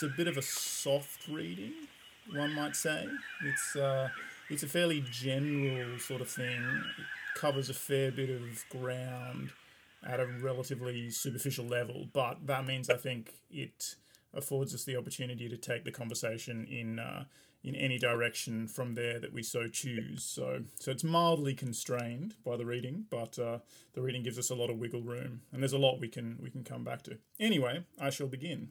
it's a bit of a soft reading, one might say. It's uh, it's a fairly general sort of thing. It covers a fair bit of ground at a relatively superficial level, but that means I think it affords us the opportunity to take the conversation in uh, in any direction from there that we so choose. So so it's mildly constrained by the reading, but uh, the reading gives us a lot of wiggle room, and there's a lot we can we can come back to. Anyway, I shall begin.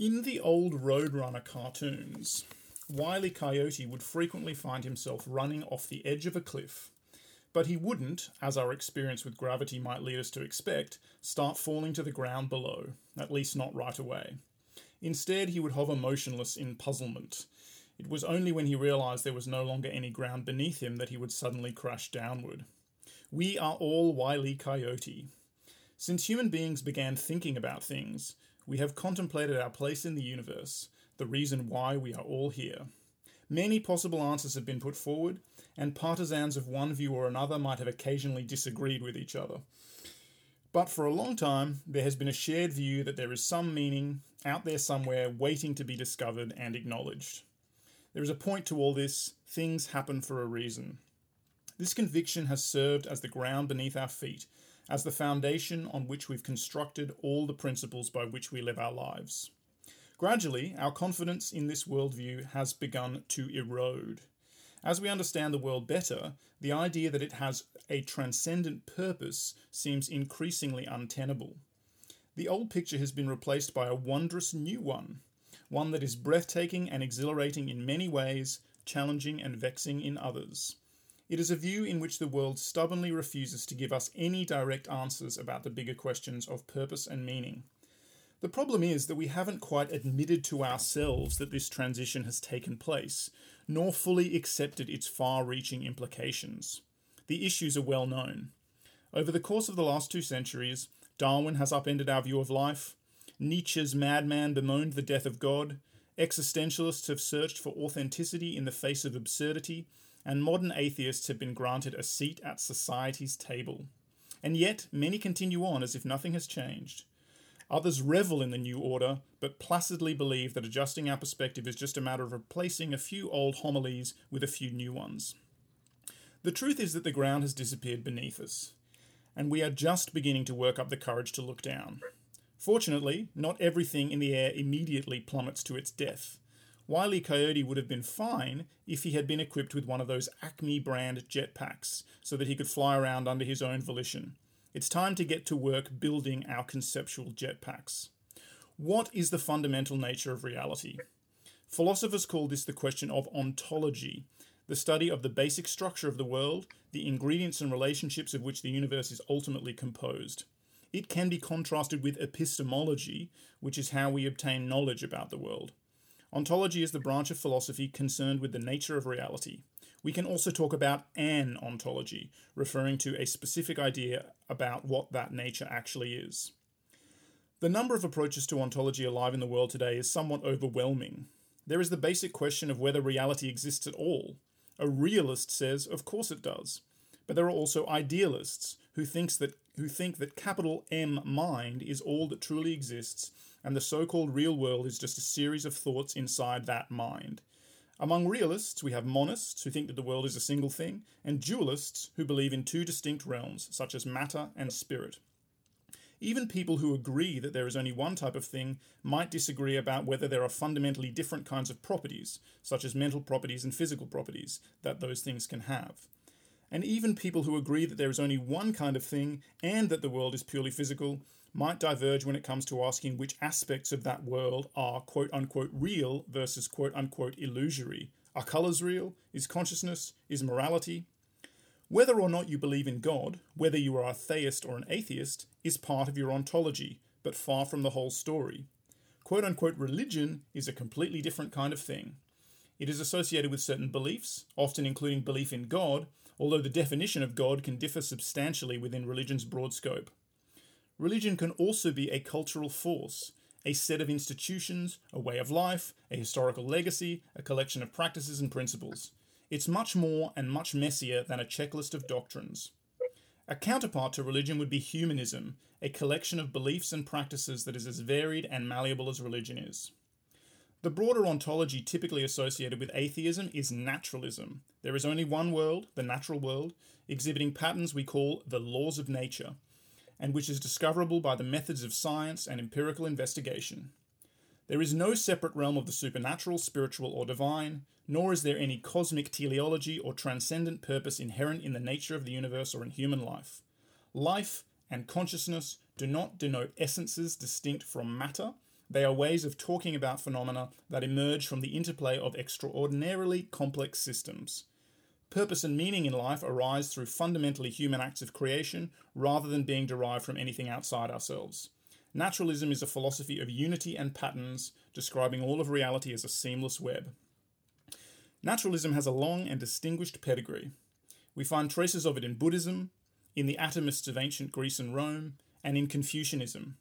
In the old Roadrunner cartoons, Wile E. Coyote would frequently find himself running off the edge of a cliff but he wouldn't, as our experience with gravity might lead us to expect, start falling to the ground below, at least not right away. Instead, he would hover motionless in puzzlement. It was only when he realized there was no longer any ground beneath him that he would suddenly crash downward. We are all Wile E. Coyote. Since human beings began thinking about things, we have contemplated our place in the universe, the reason why we are all here. Many possible answers have been put forward, and partisans of one view or another might have occasionally disagreed with each other. But for a long time, there has been a shared view that there is some meaning out there somewhere waiting to be discovered and acknowledged. There is a point to all this things happen for a reason. This conviction has served as the ground beneath our feet, as the foundation on which we've constructed all the principles by which we live our lives. Gradually, our confidence in this worldview has begun to erode. As we understand the world better, the idea that it has a transcendent purpose seems increasingly untenable. The old picture has been replaced by a wondrous new one, one that is breathtaking and exhilarating in many ways, challenging and vexing in others. It is a view in which the world stubbornly refuses to give us any direct answers about the bigger questions of purpose and meaning. The problem is that we haven't quite admitted to ourselves that this transition has taken place, nor fully accepted its far reaching implications. The issues are well known. Over the course of the last two centuries, Darwin has upended our view of life, Nietzsche's madman bemoaned the death of God, existentialists have searched for authenticity in the face of absurdity, and modern atheists have been granted a seat at society's table. And yet, many continue on as if nothing has changed. Others revel in the new order, but placidly believe that adjusting our perspective is just a matter of replacing a few old homilies with a few new ones. The truth is that the ground has disappeared beneath us, and we are just beginning to work up the courage to look down. Fortunately, not everything in the air immediately plummets to its death. Wile E. Coyote would have been fine if he had been equipped with one of those Acme brand jetpacks so that he could fly around under his own volition. It's time to get to work building our conceptual jetpacks. What is the fundamental nature of reality? Philosophers call this the question of ontology, the study of the basic structure of the world, the ingredients and relationships of which the universe is ultimately composed. It can be contrasted with epistemology, which is how we obtain knowledge about the world. Ontology is the branch of philosophy concerned with the nature of reality. We can also talk about an ontology, referring to a specific idea about what that nature actually is. The number of approaches to ontology alive in the world today is somewhat overwhelming. There is the basic question of whether reality exists at all. A realist says, of course it does. But there are also idealists who thinks that who think that capital M mind is all that truly exists and the so-called real world is just a series of thoughts inside that mind. Among realists, we have monists who think that the world is a single thing, and dualists who believe in two distinct realms, such as matter and spirit. Even people who agree that there is only one type of thing might disagree about whether there are fundamentally different kinds of properties, such as mental properties and physical properties, that those things can have. And even people who agree that there is only one kind of thing and that the world is purely physical might diverge when it comes to asking which aspects of that world are quote unquote real versus quote unquote illusory. Are colours real? Is consciousness? Is morality? Whether or not you believe in God, whether you are a theist or an atheist, is part of your ontology, but far from the whole story. Quote unquote religion is a completely different kind of thing. It is associated with certain beliefs, often including belief in God, although the definition of God can differ substantially within religion's broad scope. Religion can also be a cultural force, a set of institutions, a way of life, a historical legacy, a collection of practices and principles. It's much more and much messier than a checklist of doctrines. A counterpart to religion would be humanism, a collection of beliefs and practices that is as varied and malleable as religion is. The broader ontology typically associated with atheism is naturalism. There is only one world, the natural world, exhibiting patterns we call the laws of nature, and which is discoverable by the methods of science and empirical investigation. There is no separate realm of the supernatural, spiritual, or divine, nor is there any cosmic teleology or transcendent purpose inherent in the nature of the universe or in human life. Life and consciousness do not denote essences distinct from matter. They are ways of talking about phenomena that emerge from the interplay of extraordinarily complex systems. Purpose and meaning in life arise through fundamentally human acts of creation rather than being derived from anything outside ourselves. Naturalism is a philosophy of unity and patterns, describing all of reality as a seamless web. Naturalism has a long and distinguished pedigree. We find traces of it in Buddhism, in the atomists of ancient Greece and Rome, and in Confucianism.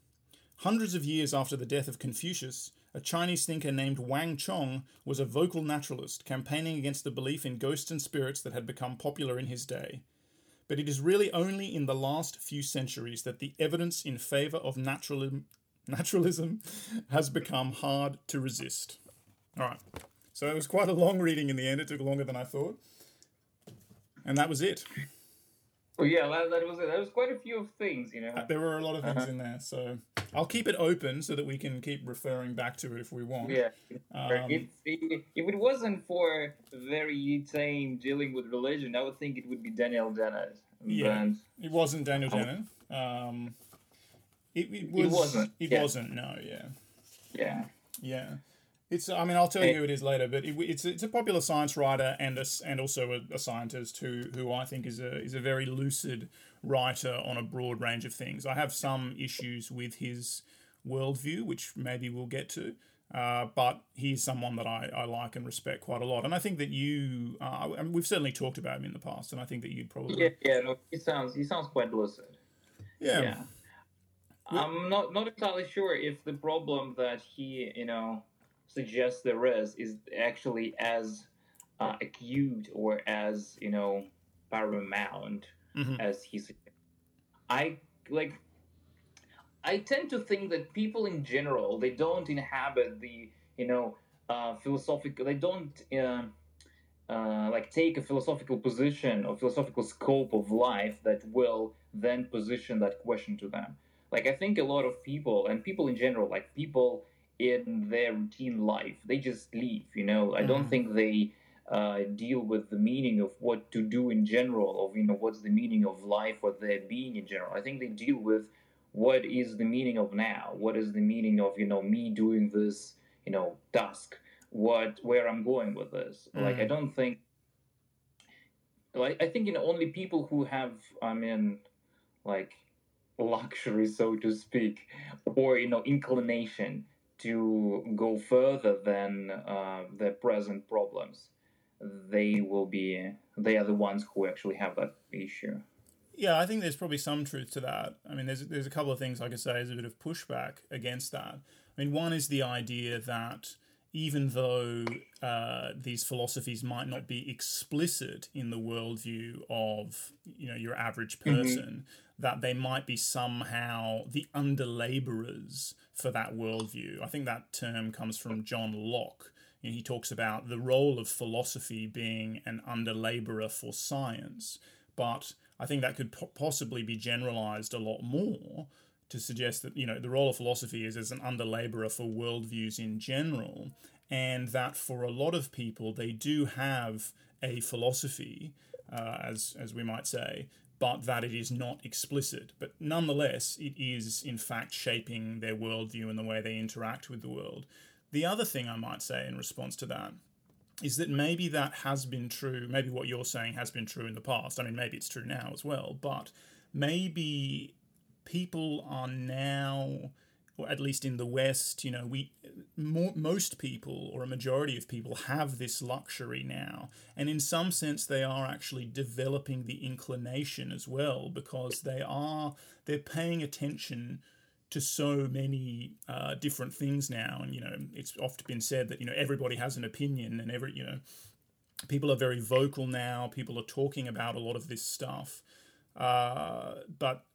Hundreds of years after the death of Confucius, a Chinese thinker named Wang Chong was a vocal naturalist campaigning against the belief in ghosts and spirits that had become popular in his day but it is really only in the last few centuries that the evidence in favour of naturalism, naturalism has become hard to resist. All right, so it was quite a long reading in the end. It took longer than I thought, and that was it. Well, yeah, that, that was it. There was quite a few of things, you know. Uh, there were a lot of things uh-huh. in there, so I'll keep it open so that we can keep referring back to it if we want. Yeah. Um, if, if it wasn't for very tame dealing with religion, I would think it would be Daniel Dennett. Yeah. It wasn't Daniel Dennett. Um, it, it, was, it wasn't. It yeah. wasn't, no, yeah. Yeah. Yeah. It's. I mean, I'll tell you who it is later, but it, it's it's a popular science writer and a, and also a, a, scientist who who I think is a is a very lucid writer on a broad range of things. I have some issues with his worldview, which maybe we'll get to. Uh, but he's someone that I, I like and respect quite a lot, and I think that you, uh, I mean, we've certainly talked about him in the past, and I think that you'd probably yeah, yeah, no, he sounds he sounds quite lucid. Yeah. yeah. I'm not not entirely sure if the problem that he you know suggests there is is actually as uh, acute or as you know paramount mm-hmm. as he I like I tend to think that people in general they don't inhabit the you know uh, philosophical they don't uh, uh, like take a philosophical position or philosophical scope of life that will then position that question to them. Like I think a lot of people and people in general, like people in their routine life, they just leave. You know, I don't mm-hmm. think they uh, deal with the meaning of what to do in general, of you know what's the meaning of life, what their being in general. I think they deal with what is the meaning of now, what is the meaning of you know me doing this, you know, task, what where I'm going with this. Mm. Like I don't think. Like I think you know only people who have I mean, like luxury so to speak, or you know inclination to go further than uh, their present problems they will be they are the ones who actually have that issue. Yeah, I think there's probably some truth to that. I mean, there's there's a couple of things I could say as a bit of pushback against that. I mean, one is the idea that even though uh, these philosophies might not be explicit in the worldview of you know your average mm-hmm. person, mm-hmm. that they might be somehow the underlaborers for that worldview. I think that term comes from John Locke, you know, he talks about the role of philosophy being an underlaborer for science, but I think that could possibly be generalized a lot more to suggest that you know the role of philosophy is as an underlaborer for worldviews in general, and that for a lot of people they do have a philosophy, uh, as as we might say, but that it is not explicit. But nonetheless, it is in fact shaping their worldview and the way they interact with the world. The other thing I might say in response to that is that maybe that has been true, maybe what you're saying has been true in the past. I mean, maybe it's true now as well, but maybe people are now or at least in the West, you know, we more, most people or a majority of people have this luxury now, and in some sense, they are actually developing the inclination as well because they are they're paying attention to so many uh, different things now. And, you know, it's often been said that, you know, everybody has an opinion and every, you know, people are very vocal now. People are talking about a lot of this stuff. Uh, but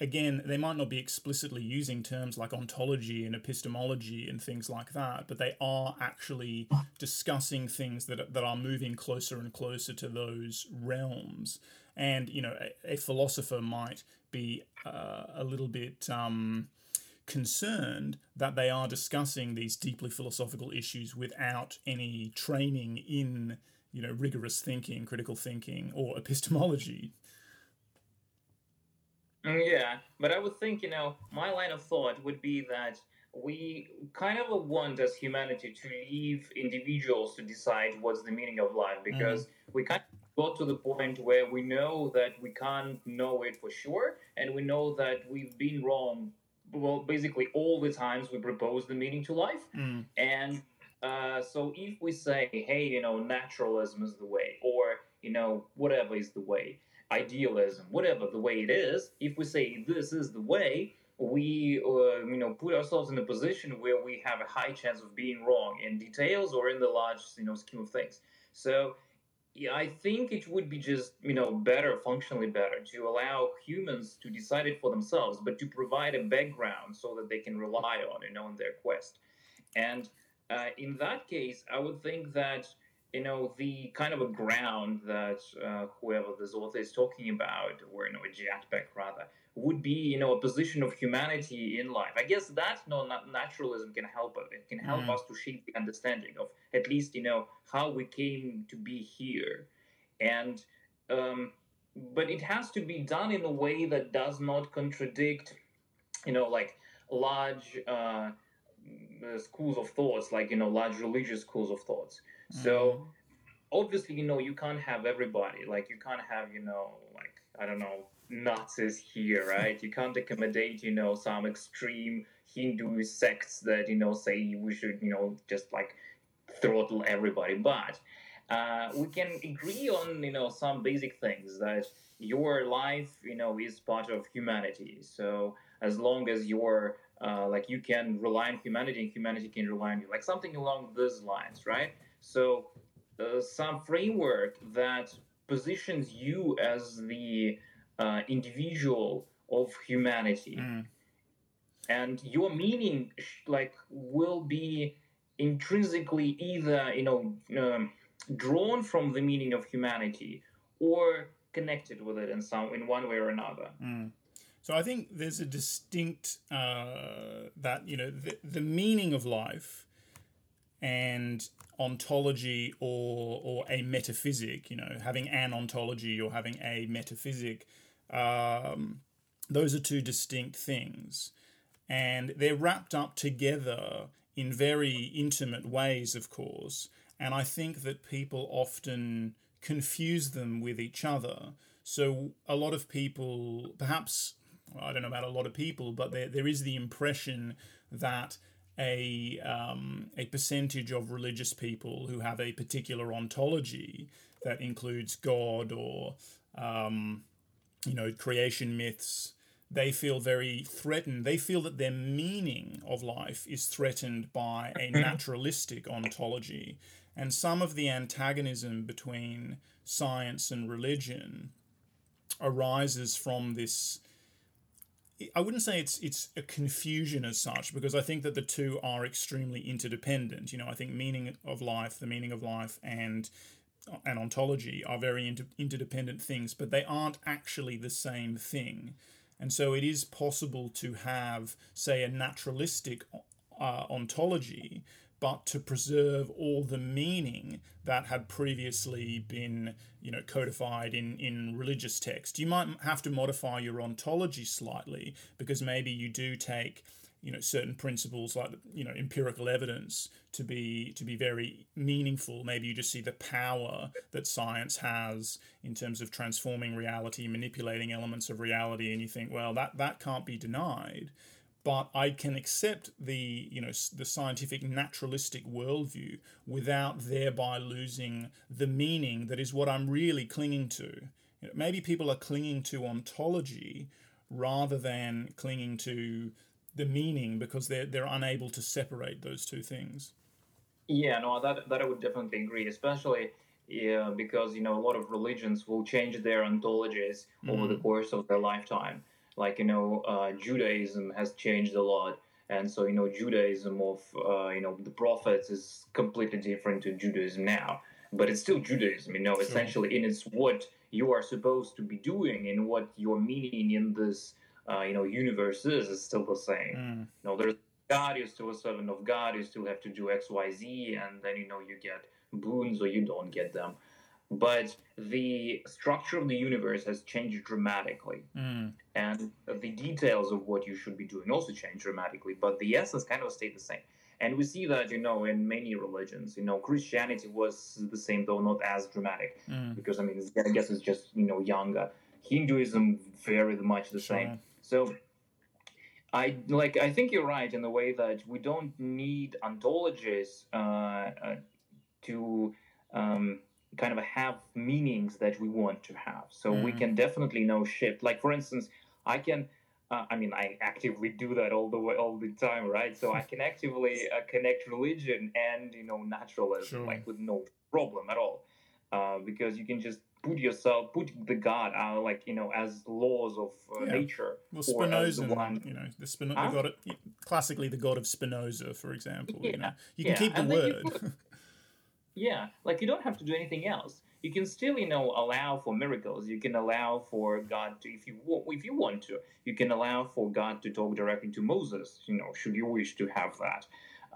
again, they might not be explicitly using terms like ontology and epistemology and things like that, but they are actually discussing things that, that are moving closer and closer to those realms. And, you know, a, a philosopher might be uh, a little bit um, concerned that they are discussing these deeply philosophical issues without any training in, you know, rigorous thinking, critical thinking, or epistemology. Mm, yeah, but I would think, you know, my line of thought would be that we kind of want as humanity to leave individuals to decide what's the meaning of life because mm. we kind of got to the point where we know that we can't know it for sure and we know that we've been wrong well basically all the times we propose the meaning to life mm. and uh, so if we say hey you know naturalism is the way or you know whatever is the way idealism, whatever the way it is, if we say this is the way, we uh, you know put ourselves in a position where we have a high chance of being wrong in details or in the large you know scheme of things. So yeah, I think it would be just you know better, functionally better, to allow humans to decide it for themselves, but to provide a background so that they can rely on you know in their quest. And uh, in that case, I would think that you know the kind of a ground that uh, whoever this author is talking about, or you know a jetpack rather, would be you know a position of humanity in life. I guess that no naturalism can help us. It can help mm. us to shape the understanding of at least you know how we came to be here, and um, but it has to be done in a way that does not contradict, you know, like large. Uh, schools of thoughts like you know large religious schools of thoughts so mm-hmm. obviously, you know, you can't have everybody. Like you can't have, you know, like I don't know, Nazis here, right? you can't accommodate, you know, some extreme Hindu sects that you know say we should, you know, just like throttle everybody. But uh, we can agree on, you know, some basic things that your life, you know, is part of humanity. So as long as you're uh, like you can rely on humanity and humanity can rely on you, like something along those lines, right? So, uh, some framework that positions you as the uh, individual of humanity, mm. and your meaning, like, will be intrinsically either you know um, drawn from the meaning of humanity or connected with it in some in one way or another. Mm. So I think there's a distinct uh, that you know the, the meaning of life and ontology or or a metaphysic you know having an ontology or having a metaphysic um, those are two distinct things. And they're wrapped up together in very intimate ways of course. And i think that people often confuse them with each other. So a lot of people perhaps i don't know about a lot of people but there, there is the impression that a um, a percentage of religious people who have a particular ontology that includes God or um, you know creation myths. They feel very threatened. They feel that their meaning of life is threatened by a naturalistic ontology, and some of the antagonism between science and religion arises from this I wouldn't say it's it's a confusion as such because I think that the two are extremely interdependent. You know, I think meaning of life, the meaning of life, and and ontology are very inter- interdependent things, but they aren't actually the same thing. And so it is possible to have, say, a naturalistic uh, ontology but to preserve all the meaning that had previously been you know codified in in religious text. You might have to modify your ontology slightly because maybe you do take you know certain principles like you know empirical evidence to be to be very meaningful. Maybe you just see the power that science has in terms of transforming reality manipulating elements of reality and you think well that that can't be denied but I can accept the you know the scientific naturalistic worldview without thereby losing the meaning that is what I'm really clinging to. You know, maybe people are clinging to ontology rather than clinging to the meaning because they're they're unable to separate those two things. Yeah, no, that that I would definitely agree, especially yeah, because you know a lot of religions will change their ontologies mm. over the mm. course of their lifetime. Like you know, uh, Judaism has changed a lot, and so you know, Judaism of uh, you know the prophets is completely different to Judaism now. But it's still Judaism, you know. Essentially, in it's what you are supposed to be doing and what your meaning in this uh, you know universe is is still the same. Mm. You know, there's God, you're still a servant of God. You still have to do X, Y, Z, and then you know you get boons or you don't get them. But the structure of the universe has changed dramatically, mm. and the details of what you should be doing also change dramatically. But the essence kind of stayed the same. And we see that, you know, in many religions. You know, Christianity was the same, though not as dramatic, mm. because I mean, I guess it's just you know younger. Hinduism very much the sure. same. So I like. I think you're right in the way that we don't need ontologies uh, uh, to um, kind of have meanings that we want to have. So mm. we can definitely know shift. Like for instance, I can. Uh, I mean, I actively do that all the way, all the time, right? So I can actively uh, connect religion and you know naturalism, sure. like with no problem at all, uh, because you can just put yourself, put the God, uh, like you know, as laws of uh, yeah. nature. Well, Spinoza, one... you know, the Spino- huh? the god of, classically the god of Spinoza, for example. Yeah. You know, you can yeah. keep the and word. Yeah, like you don't have to do anything else. You can still, you know, allow for miracles. You can allow for God to, if you if you want to, you can allow for God to talk directly to Moses. You know, should you wish to have that.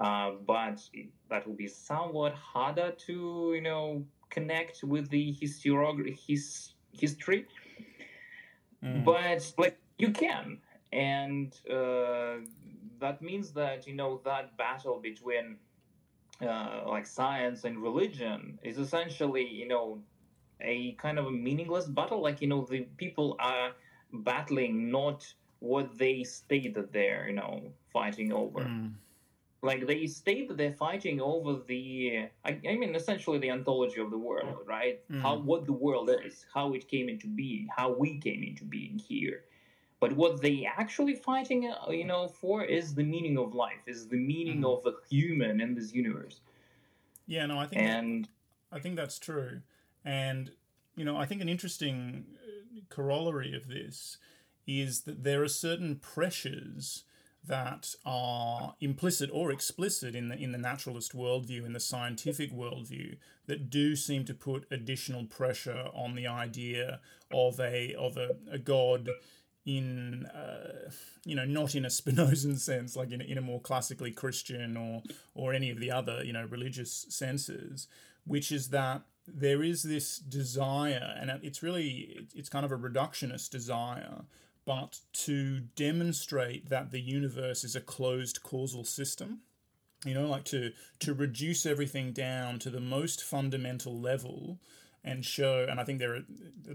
Uh, but that will be somewhat harder to, you know, connect with the historiography, his history. Mm. But like you can, and uh, that means that you know that battle between uh, like science and religion is essentially you know a kind of a meaningless battle. Like you know the people are battling not what they state that they're you know fighting over. Mm like they state that they're fighting over the I, I, mean essentially the ontology of the world right mm. how what the world is how it came into being how we came into being here but what they actually fighting uh, you know for is the meaning of life is the meaning mm. of a human in this universe. Yeah no i think and that, i think that's true. And you know i think an interesting uh, corollary of this is that there are certain pressures that are implicit or explicit in the in the naturalist worldview, in the scientific worldview, that do seem to put additional pressure on the idea of a of a, a god in uh, you know not in a Spinozan sense, like in, in a more classically Christian or or any of the other you know religious senses, which is that there is this desire, and it's really it's kind of a reductionist desire but to demonstrate that the universe is a closed causal system you know like to to reduce everything down to the most fundamental level and show and i think there are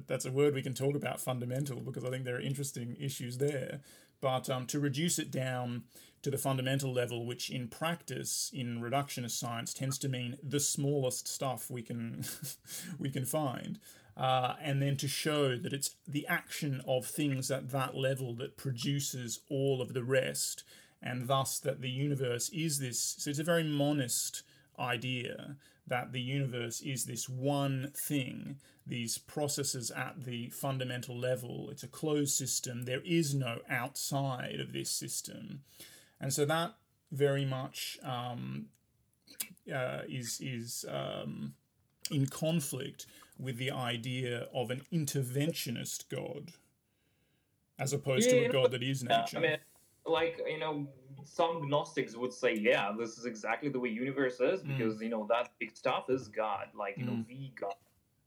that's a word we can talk about fundamental because i think there are interesting issues there but um, to reduce it down to the fundamental level which in practice in reductionist science tends to mean the smallest stuff we can we can find uh, and then to show that it's the action of things at that level that produces all of the rest, and thus that the universe is this. So it's a very monist idea that the universe is this one thing, these processes at the fundamental level. It's a closed system. There is no outside of this system. And so that very much um, uh, is, is um, in conflict with the idea of an interventionist God as opposed yeah, to a God that is nature. I mean, like, you know, some Gnostics would say, yeah, this is exactly the way universe is mm. because, mm. you know, that big stuff is God, like, you mm. know, the God.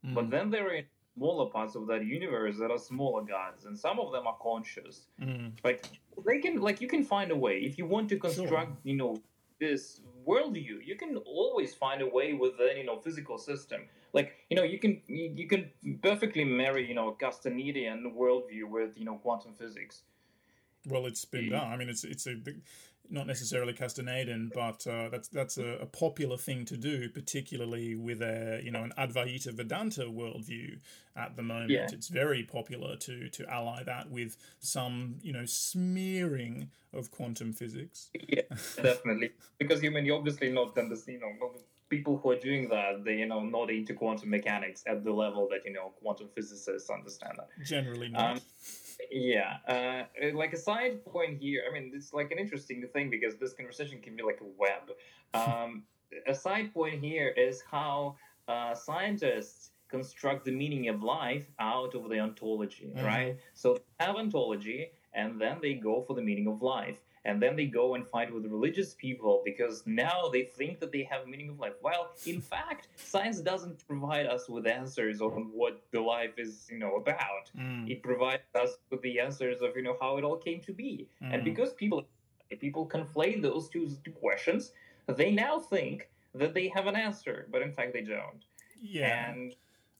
Mm. But then there are smaller parts of that universe that are smaller gods, and some of them are conscious. Mm. Like, they can, like, you can find a way. If you want to construct, sure. you know, this worldview, you can always find a way with the, you know, physical system like you know you can you can perfectly marry you know Castanedian worldview with you know quantum physics. Well, it's been done. I mean, it's it's a not necessarily Castanedian, but uh, that's that's a, a, popular thing to do, particularly with a you know an Advaita Vedanta worldview at the moment. Yeah. It's very popular to to ally that with some you know smearing of quantum physics. Yeah, definitely, because you mean you're obviously not understand, you know people who are doing that, they you know not into quantum mechanics at the level that you know quantum physicists understand that. Generally not. Um, yeah, uh, like a side point here. I mean, it's like an interesting thing because this conversation can be like a web. Um, a side point here is how uh, scientists construct the meaning of life out of the ontology, mm-hmm. right? So they have ontology, and then they go for the meaning of life and then they go and fight with religious people because now they think that they have a meaning of life. Well, in fact, science doesn't provide us with answers on what the life is, you know, about. Mm. It provides us with the answers of, you know, how it all came to be. Mm. And because people people conflate those two, two questions, they now think that they have an answer, but in fact they don't. Yeah. And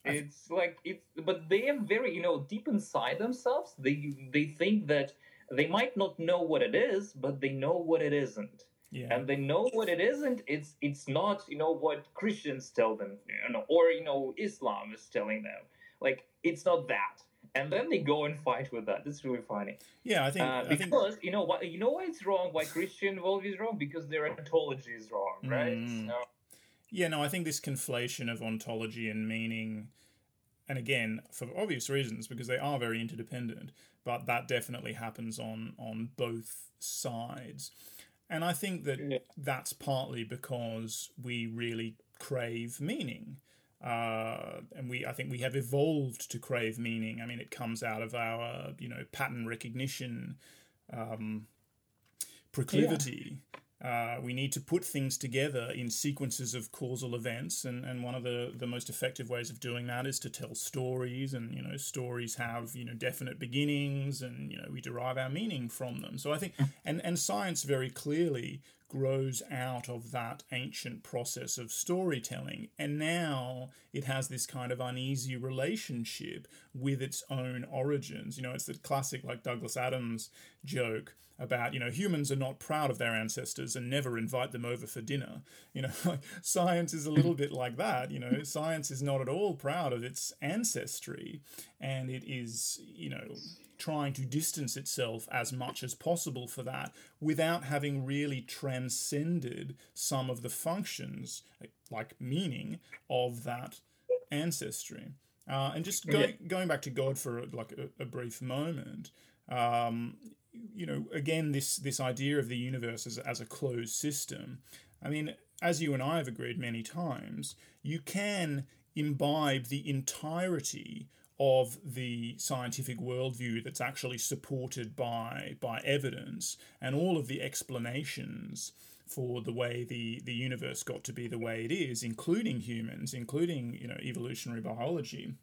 it's like it's but they are very, you know, deep inside themselves, they they think that they might not know what it is, but they know what it isn't. Yeah. And they know what it isn't. It's it's not you know what Christians tell them, you know, or you know Islam is telling them. Like it's not that. And then they go and fight with that. It's really funny. Yeah, I think uh, because I think... you know what you know why it's wrong. Why Christian worldview is wrong because their ontology is wrong, right? Mm. So, yeah, no, I think this conflation of ontology and meaning, and again for obvious reasons because they are very interdependent but that definitely happens on on both sides. And I think that yeah. that's partly because we really crave meaning. Uh, and we, I think we have evolved to crave meaning. I mean, it comes out of our, you know, pattern recognition um, proclivity. Yeah. Uh, we need to put things together in sequences of causal events, and, and one of the, the most effective ways of doing that is to tell stories. And you know, stories have you know definite beginnings, and you know we derive our meaning from them. So I think, and and science very clearly grows out of that ancient process of storytelling. And now it has this kind of uneasy relationship with its own origins. You know, it's the classic, like Douglas Adams joke about you know humans are not proud of their ancestors and never invite them over for dinner you know science is a little bit like that you know science is not at all proud of its ancestry and it is you know trying to distance itself as much as possible for that without having really transcended some of the functions like meaning of that ancestry uh, and just going, yeah. going back to god for like a, a brief moment um, you know, again, this this idea of the universe as, as a closed system. I mean, as you and I have agreed many times, you can imbibe the entirety of the scientific worldview that's actually supported by by evidence and all of the explanations for the way the, the universe got to be the way it is, including humans, including you know evolutionary biology,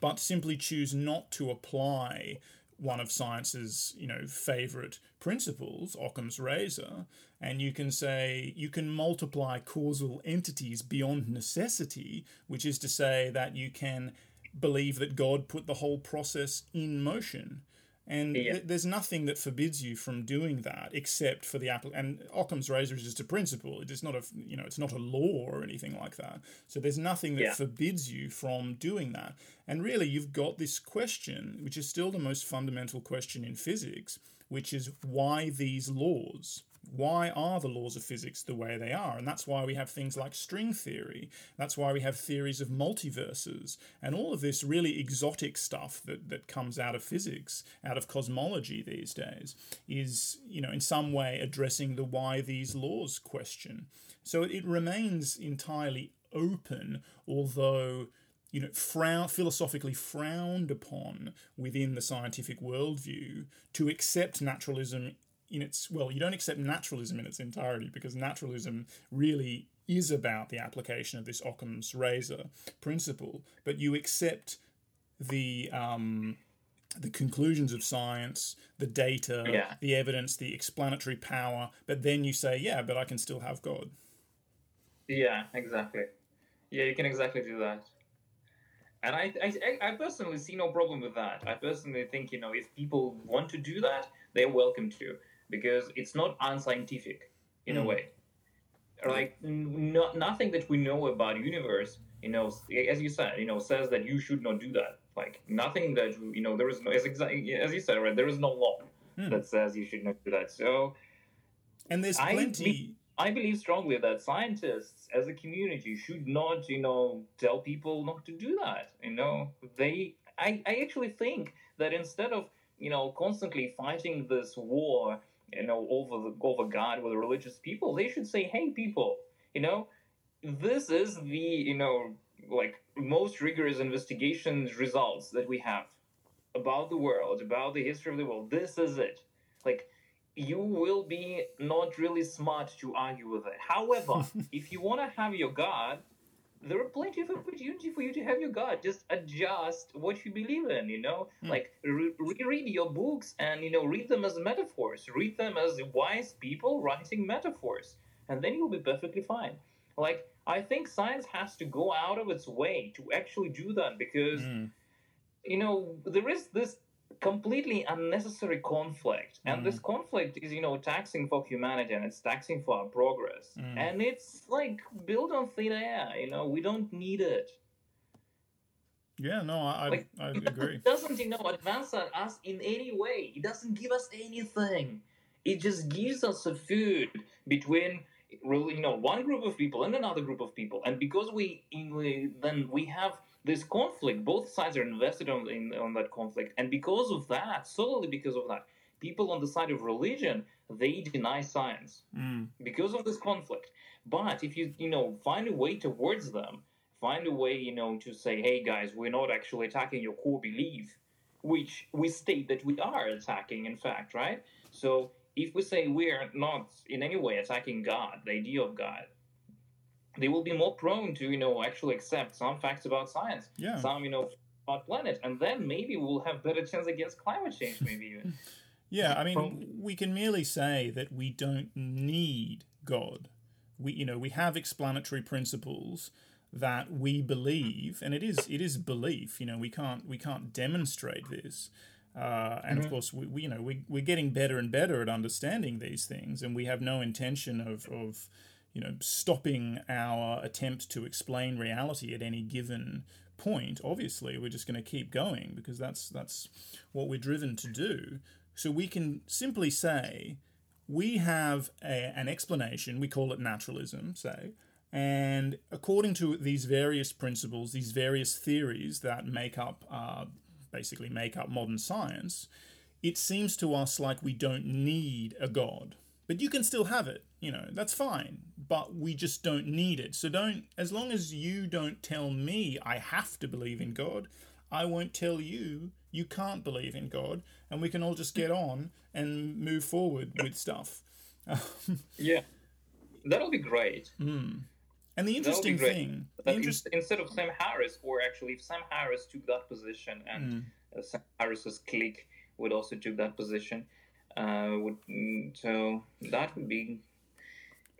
but simply choose not to apply one of science's you know favorite principles occam's razor and you can say you can multiply causal entities beyond necessity which is to say that you can believe that god put the whole process in motion. And yeah. th- there's nothing that forbids you from doing that except for the apple and Occam's razor is just a principle. It is not a you know it's not a law or anything like that. So there's nothing that yeah. forbids you from doing that. And really you've got this question which is still the most fundamental question in physics which is why these laws why are the laws of physics the way they are? And that's why we have things like string theory. That's why we have theories of multiverses and all of this really exotic stuff that, that comes out of physics, out of cosmology these days, is, you know, in some way addressing the why these laws question. So it remains entirely open, although you know, frown, philosophically frowned upon within the scientific worldview to accept naturalism in its well, you don't accept naturalism in its entirety because naturalism really is about the application of this Occam's razor principle, but you accept the um, the conclusions of science, the data, yeah. the evidence, the explanatory power, but then you say, yeah, but I can still have God. Yeah, exactly. Yeah, you can exactly do that. And I, I, I personally see no problem with that. I personally think, you know, if people want to do that, they're welcome to because it's not unscientific in mm. a hmm. way. Like no, nothing that we know about universe, you know, as you said, you know, says that you should not do that. Like nothing that you know, there is no as exactly as you said, right? There is no law mm. that says you should not do that. So, and there's plenty. I believe strongly that scientists as a community should not, you know, tell people not to do that. You know, they, I, I actually think that instead of, you know, constantly fighting this war, you know, over the, over God with religious people, they should say, hey, people, you know, this is the, you know, like most rigorous investigations results that we have about the world, about the history of the world. This is it. Like, you will be not really smart to argue with it. However, if you want to have your God, there are plenty of opportunity for you to have your God. Just adjust what you believe in, you know? Mm. Like, re- reread your books and, you know, read them as metaphors. Read them as wise people writing metaphors. And then you'll be perfectly fine. Like, I think science has to go out of its way to actually do that because, mm. you know, there is this completely unnecessary conflict. And mm. this conflict is you know taxing for humanity and it's taxing for our progress. Mm. and it's like built on thin air you know we don't need it. Yeah no i, like, I, I agree. it doesn't you know advance us in any way. It doesn't give us anything. It just gives us a food between really you know one group of people and another group of people. And because we, we then we have this conflict both sides are invested on, in, on that conflict. And because of that solely because of that people on the side of religion they deny science mm. because of this conflict. But if you you know find a way towards them find a way you know to say hey guys we're not actually attacking your core belief which we state that we are attacking in fact right? So if we say we are not in any way attacking god the idea of god they will be more prone to you know actually accept some facts about science yeah. some you know about planet and then maybe we'll have better chance against climate change maybe even yeah i mean we can merely say that we don't need god we you know we have explanatory principles that we believe and it is it is belief you know we can't we can't demonstrate this uh, and mm-hmm. of course we, we, you know we, we're getting better and better at understanding these things and we have no intention of, of you know, stopping our attempt to explain reality at any given point. Obviously, we're just going to keep going because that's that's what we're driven to do. So we can simply say we have a, an explanation. We call it naturalism, say. And according to these various principles, these various theories that make up, uh, basically make up modern science, it seems to us like we don't need a God. But you can still have it, you know, that's fine but we just don't need it. So don't, as long as you don't tell me I have to believe in God, I won't tell you you can't believe in God, and we can all just get on and move forward with stuff. yeah, that'll be great. Mm. And the interesting thing, the interest- instead of Sam Harris, or actually if Sam Harris took that position and mm. Sam Harris's clique would also took that position, uh, would mm, so that would be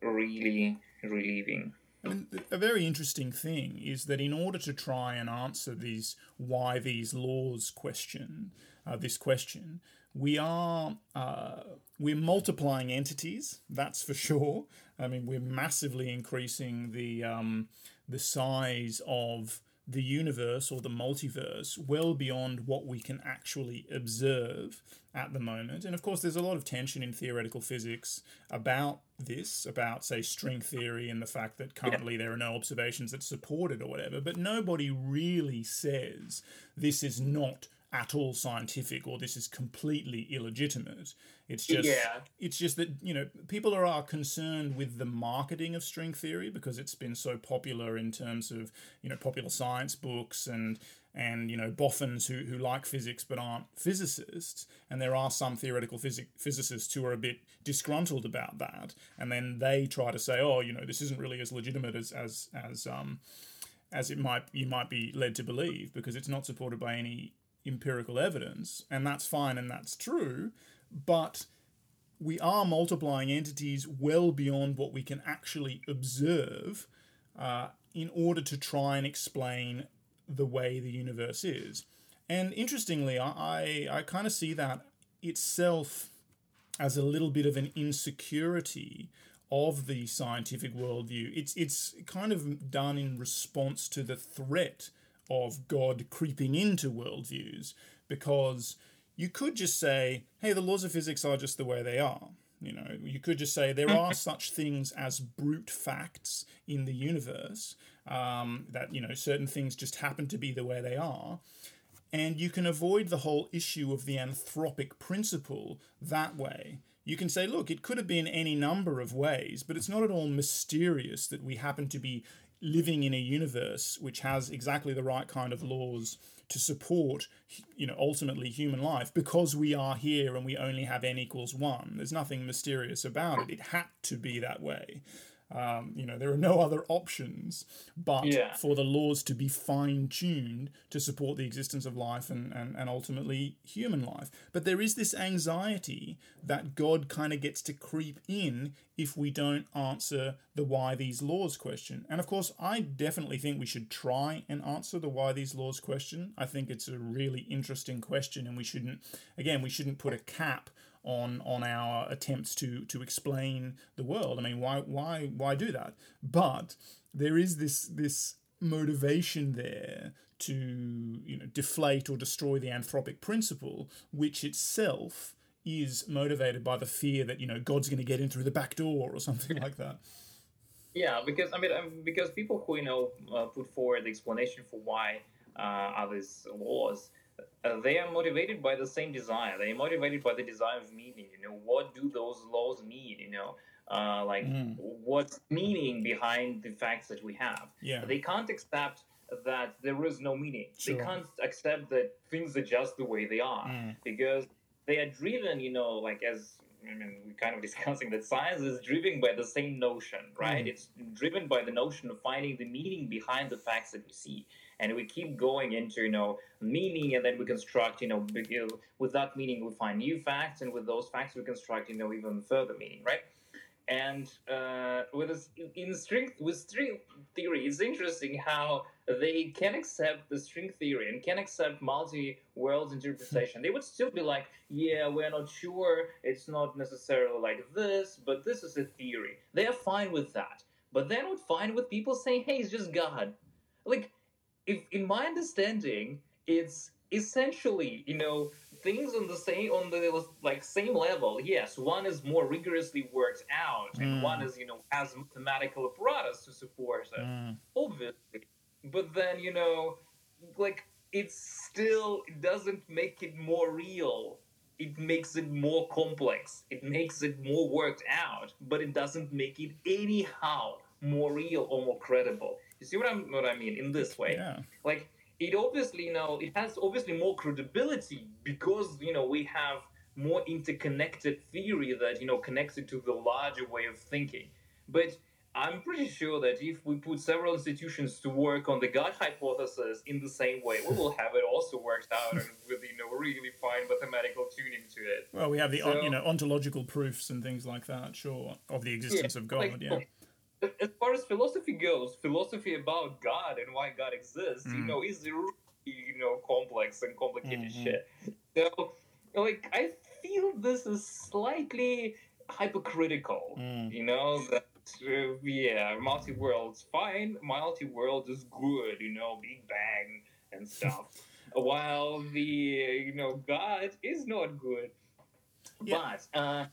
really relieving. And a very interesting thing is that in order to try and answer these why these laws question, uh, this question, we are uh, we're multiplying entities. That's for sure. I mean, we're massively increasing the um, the size of the universe or the multiverse well beyond what we can actually observe at the moment. And of course, there's a lot of tension in theoretical physics about this, about, say, string theory and the fact that currently yeah. there are no observations that support it or whatever. But nobody really says this is not at all scientific or this is completely illegitimate. It's just yeah. it's just that you know people are, are concerned with the marketing of string theory because it's been so popular in terms of you know popular science books and and you know boffins who, who like physics but aren't physicists and there are some theoretical phys- physicists who are a bit disgruntled about that and then they try to say oh you know this isn't really as legitimate as as as um as it might you might be led to believe because it's not supported by any empirical evidence and that's fine and that's true but we are multiplying entities well beyond what we can actually observe uh, in order to try and explain the way the universe is. And interestingly, I, I, I kind of see that itself as a little bit of an insecurity of the scientific worldview. It's it's kind of done in response to the threat of God creeping into worldviews, because you could just say, "Hey, the laws of physics are just the way they are." You know, you could just say there are such things as brute facts in the universe um, that you know certain things just happen to be the way they are, and you can avoid the whole issue of the anthropic principle that way. You can say, look, it could have been any number of ways, but it's not at all mysterious that we happen to be living in a universe which has exactly the right kind of laws to support you know ultimately human life because we are here and we only have n equals 1 there's nothing mysterious about it. It had to be that way um, you know, there are no other options but Yeah. for the laws to be fine tuned to support the existence of life and, and, and ultimately human life. But there is this anxiety that God kind of gets to creep in if we don't answer the why these laws question. And of course, I definitely think we should try and answer the why these laws question. I think it's a really interesting question, and we shouldn't, again, we shouldn't put a cap on on our attempts to to explain the world. I mean, why why why do that? But there is this this motivation there to you know deflate or destroy the anthropic principle, which itself is motivated by the fear that you know God's going to get in through the back door or something like that. Yeah, because I mean, um, because people who you know uh, put forward the explanation for why uh, are these laws, uh, they are motivated by the same desire. They are motivated by the desire of meaning. You know, what do those laws mean? You know, uh, like Mm. what's meaning behind the facts that we have? Yeah. They can't accept that there is no meaning. Sure. They can't accept that things are just the way they are Mm. because they are driven, you know, like as I mean, we're kind of discussing that science is driven by the same notion, right? Mm. It's driven by the notion of finding the meaning behind the facts that we see. And we keep going into, you know, meaning and then we construct, you know, with that meaning we find new facts and with those facts we construct, you know, even further meaning, right? And uh, with this, in string with string theory, it's interesting how they can accept the string theory and can accept multi-world interpretation. they would still be like, yeah, we're not sure. It's not necessarily like this, but this is a theory. They are fine with that. But then would fine with people saying, hey, it's just God. Like, if in my understanding, it's essentially, you know, things on the same on the like same level. Yes, one is more rigorously worked out, and Mm. one is, you know, has mathematical apparatus to support it Mm. obviously. But then, you know, like it still doesn't make it more real. It makes it more complex. It makes it more worked out, but it doesn't make it anyhow more real or more credible. You see what I'm what I mean in this way? Yeah. like it obviously know it has obviously more credibility because you know we have more interconnected theory that you know connects it to the larger way of thinking but i'm pretty sure that if we put several institutions to work on the god hypothesis in the same way we will have it also worked out and with you know really fine mathematical tuning to it Well, we have the uh, on- So- you know ontological proofs and things like that, sure, of the existence of God. like, yeah. As far as philosophy goes, philosophy about God and why God exists, you Mm. know, is really, you know, complex and complicated Mhm. shit. So, like, I feel this is slightly hypocritical. Mm. You know that, uh, yeah, multi-world's fine, multi-world is good. You know, Big Bang and stuff. While the, you know, God is not good. Yeah. But uh,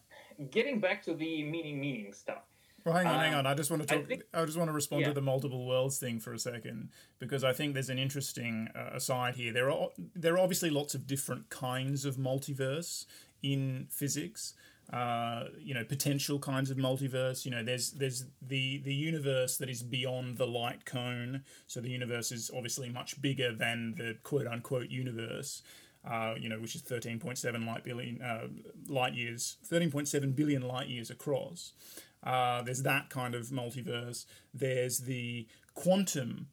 getting back to the meaning, meaning stuff. Well, hang on, hang Um, on. I just want to talk. I, think- just want to respond yeah. to the multiple worlds thing for a second because I think there's an interesting uh, aside here. There are there are obviously lots of different kinds of multiverse in physics. Uh, you know, potential kinds of multiverse. You know, there's there's the the universe that is beyond the light cone. So the universe is obviously much bigger than the quote unquote universe. Uh, you know, which is 13.7 light billion uh, light years, 13.7 billion light years across. Uh, there's that kind of multiverse. There's the quantum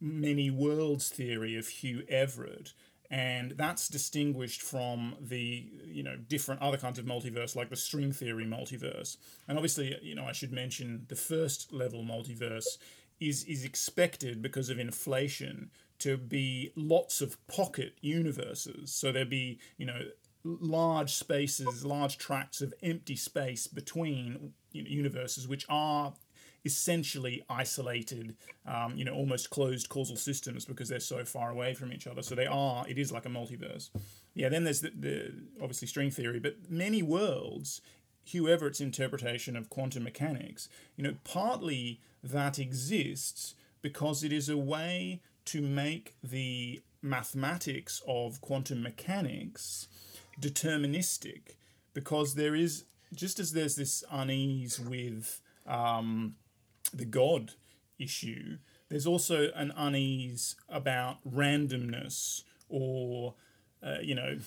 many worlds theory of Hugh Everett, and that's distinguished from the you know different other kinds of multiverse like the string theory multiverse. And obviously, you know, I should mention the first level multiverse is is expected because of inflation to be lots of pocket universes. So there'd be you know large spaces, large tracts of empty space between universes, which are essentially isolated, um, you know, almost closed causal systems because they're so far away from each other. So they are, it is like a multiverse. Yeah, then there's the, the obviously string theory, but many worlds, Hugh Everett's interpretation of quantum mechanics, you know, partly that exists because it is a way to make the mathematics of quantum mechanics deterministic because there is just as there's this unease with um, the God issue, there's also an unease about randomness or, uh, you know,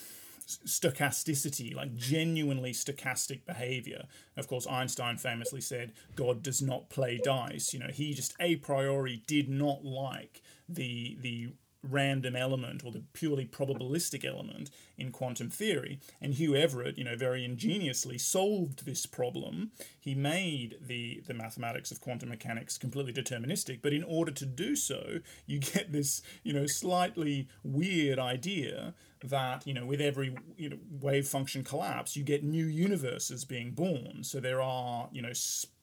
stochasticity, like genuinely stochastic behavior. Of course, Einstein famously said God does not play dice. You know, he just a priori did not like the the random element or the purely probabilistic element in quantum theory. And Hugh Everett, you know, very ingeniously solved this problem. He made the, the mathematics of quantum mechanics completely deterministic, but in order to do so, you get this, you know, slightly weird idea that you know with every you know wave function collapse you get new universes being born so there are you know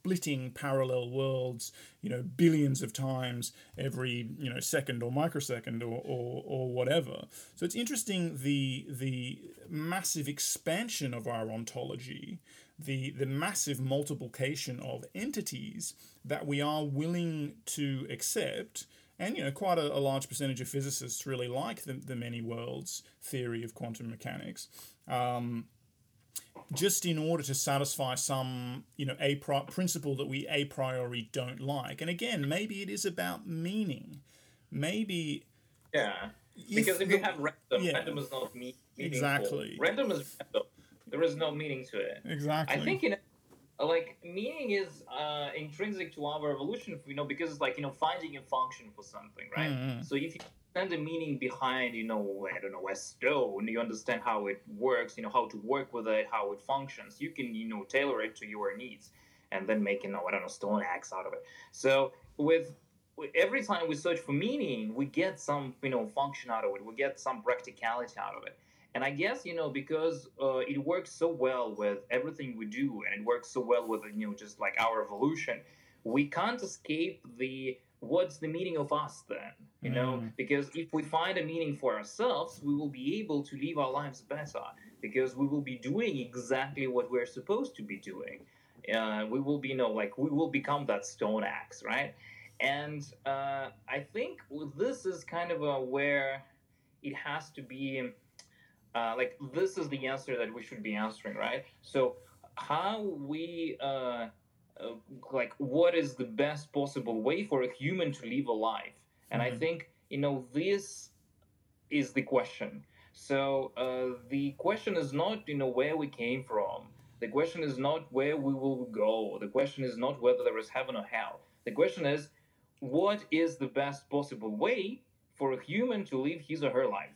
splitting parallel worlds you know billions of times every you know second or microsecond or, or, or whatever. So it's interesting the the massive expansion of our ontology the the massive multiplication of entities that we are willing to accept and you know quite a, a, large percentage of physicists really like the, the many worlds theory of quantum mechanics. Um, just in order to satisfy some you know a pri- principle that we a priori don't like. And again maybe it is about meaning. Maybe yeah. because if, the, you have random yeah, random is not me- meaningful. Exactly. Random is random. There is no meaning to it. Exactly. i think in like meaning is uh, intrinsic to our evolution you know because it's like you know finding a function for something right? Mm-hmm. so if you understand the meaning behind you know i don't know a stone you understand how it works you know how to work with it how it functions you can you know tailor it to your needs and then make you know i don't know stone axe out of it. So with every time we search for meaning we get some you know function out of it. We get some practicality out of it. And I guess you know because uh, it works so well with everything we do, and it works so well with you know just like our evolution, we can't escape the what's the meaning of us then you know mm. because if we find a meaning for ourselves we will be able to live our lives better because we will be doing exactly what we're supposed to be doing uh, we will be you know like we will become that stone axe right and uh, i think this is kind of a where it has to be uh, like this is the answer that we should be answering, right? So how we uh, like what is the best possible way for a human to live a life? And mm-hmm. I think you know this is the question. So uh, the question is not you know where we came from. The question is not where we will go. The question is not whether there is heaven or hell. The question is what is the best possible way for a human to live his or her life?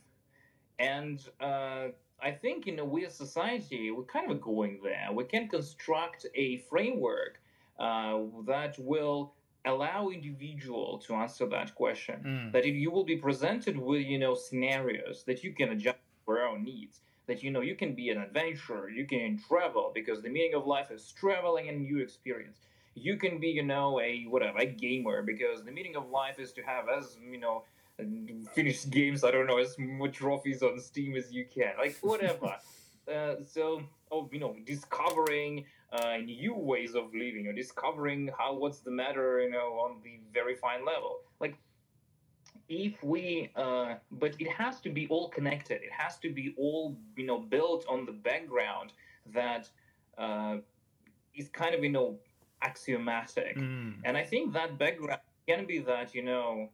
And uh, I think, you know, we as society, we're kind of going there. We can construct a framework that will allow individual to answer that question. Mm. That if you will be presented with, you know, scenarios that you can adjust for your own needs. That you know you can be an adventurer, you can travel because the meaning of life is traveling and new experience. You can be, you know, a whatever, a gamer because the meaning of life is to have as you know finished games. I don't know as much trophies on Steam as you can, like whatever. uh, so, oh, you know, discovering uh, new ways of living, or discovering how what's the matter, you know, on the very fine level. Like, if we, uh, but it has to be all connected. It has to be all, you know, built on the background that uh, is kind of, you know, axiomatic. Mm. And I think that background can be that, you know,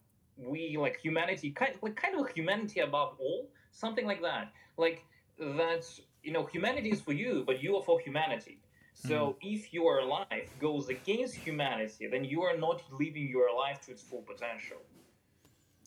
we like humanity kind like kind of humanity above all something like that like that you know humanity is for you but you are for humanity. So mm. if your life goes against humanity then you are not living your life to its full potential.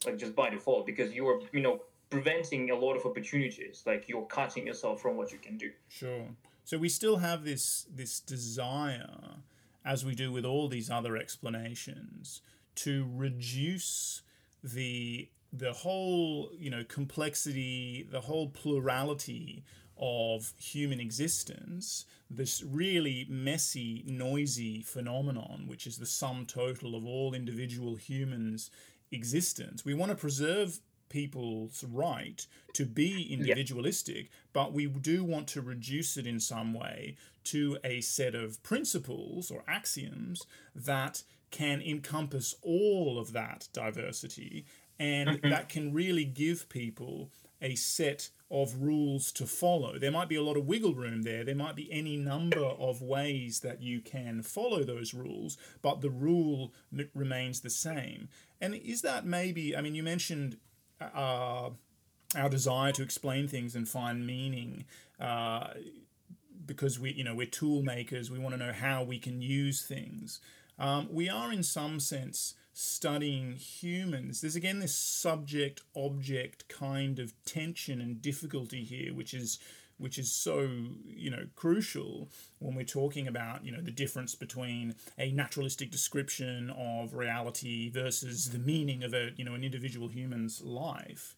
Like just by default because you are you know preventing a lot of opportunities. Like you're cutting yourself from what you can do. Sure. So we still have this this desire as we do with all these other explanations to reduce the the whole you know complexity, the whole plurality of human existence, this really messy, noisy phenomenon, which is the sum total of all individual humans' existence. We want to preserve people's right to be individualistic, yeah. but we do want to reduce it in some way to a set of principles or axioms that can encompass all of that diversity and mm-hmm. that can really give people a set of rules to follow. There might be a lot of wiggle room there. There might be any number of ways that you can follow those rules, but the rule remains the same. And is that maybe, I mean, you mentioned uh, our desire to explain things and find meaning. Uh, because we, you know, we're tool makers, we want to know how we can use things. Um, we are, in some sense, studying humans, there's again this subject object kind of tension and difficulty here, which is which is so you know crucial when we're talking about you know the difference between a naturalistic description of reality versus the meaning of a you know an individual human's life.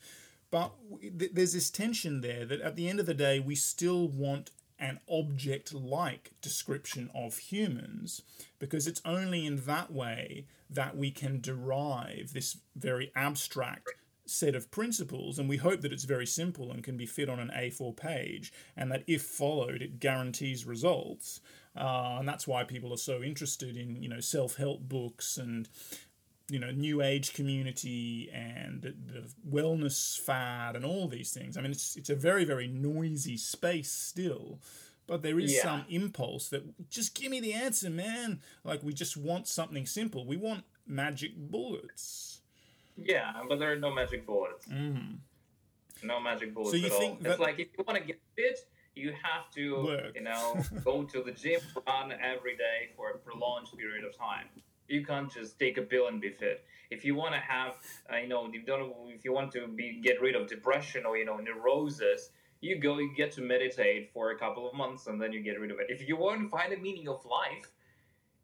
But there's this tension there that at the end of the day we still want an object like description of humans because it's only in that way that we can derive this very abstract set of principles and we hope that it's very simple and can be fit on an A4 page and that if followed it guarantees results. Uh, and that's why people are so interested in you know self-help books and you know new age community and the, the wellness fad and all these things i mean it's it's a very very noisy space still but there is yeah. some impulse that just give me the answer, man. Like we just want something simple. We want magic bullets. Yeah, but there are no magic bullets. Mm. No magic bullets so you at think all. That... It's like if you want to get fit, you have to, Work. you know, go to the gym, run every day for a prolonged period of time. You can't just take a pill and be fit. If you want to have, uh, you know, you don't, if you want to be get rid of depression or you know neurosis, you go, you get to meditate for a couple of months, and then you get rid of it. If you want to find a meaning of life,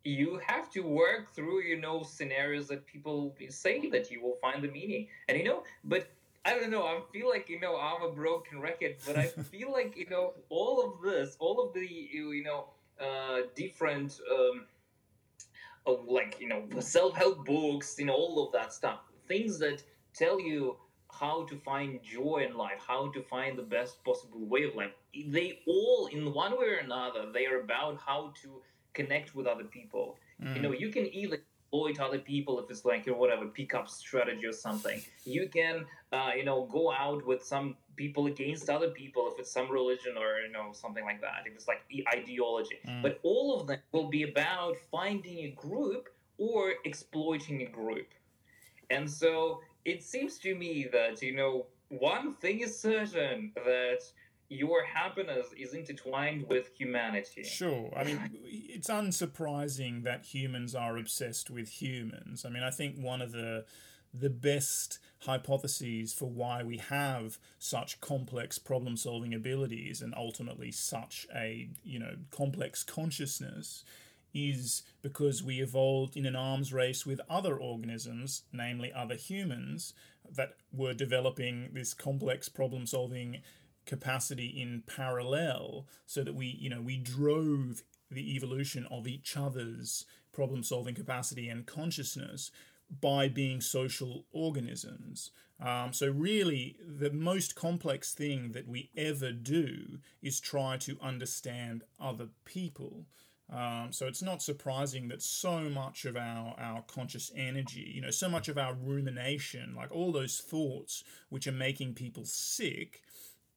you have to work through, you know, scenarios that people say that you will find the meaning. And you know, but I don't know. I feel like you know I'm a broken record, but I feel like you know all of this, all of the you know uh, different um, of like you know self help books, you know all of that stuff, things that tell you how to find joy in life, how to find the best possible way of life. They all, in one way or another, they are about how to connect with other people. Mm. You know, you can either exploit other people if it's like you know, whatever pickup strategy or something. You can, uh, you know, go out with some people against other people if it's some religion or you know something like that. If it's like ideology, mm. but all of them will be about finding a group or exploiting a group. And so it seems to me that you know one thing is certain that your happiness is intertwined with humanity. Sure. I mean, it's unsurprising that humans are obsessed with humans. I mean, I think one of the the best hypotheses for why we have such complex problem solving abilities and ultimately such a, you know, complex consciousness is because we evolved in an arms race with other organisms, namely other humans, that were developing this complex problem solving capacity in parallel so that we you know we drove the evolution of each other's problem solving capacity and consciousness by being social organisms. Um, so, really, the most complex thing that we ever do is try to understand other people. Um, so it's not surprising that so much of our, our conscious energy, you know, so much of our rumination, like all those thoughts which are making people sick,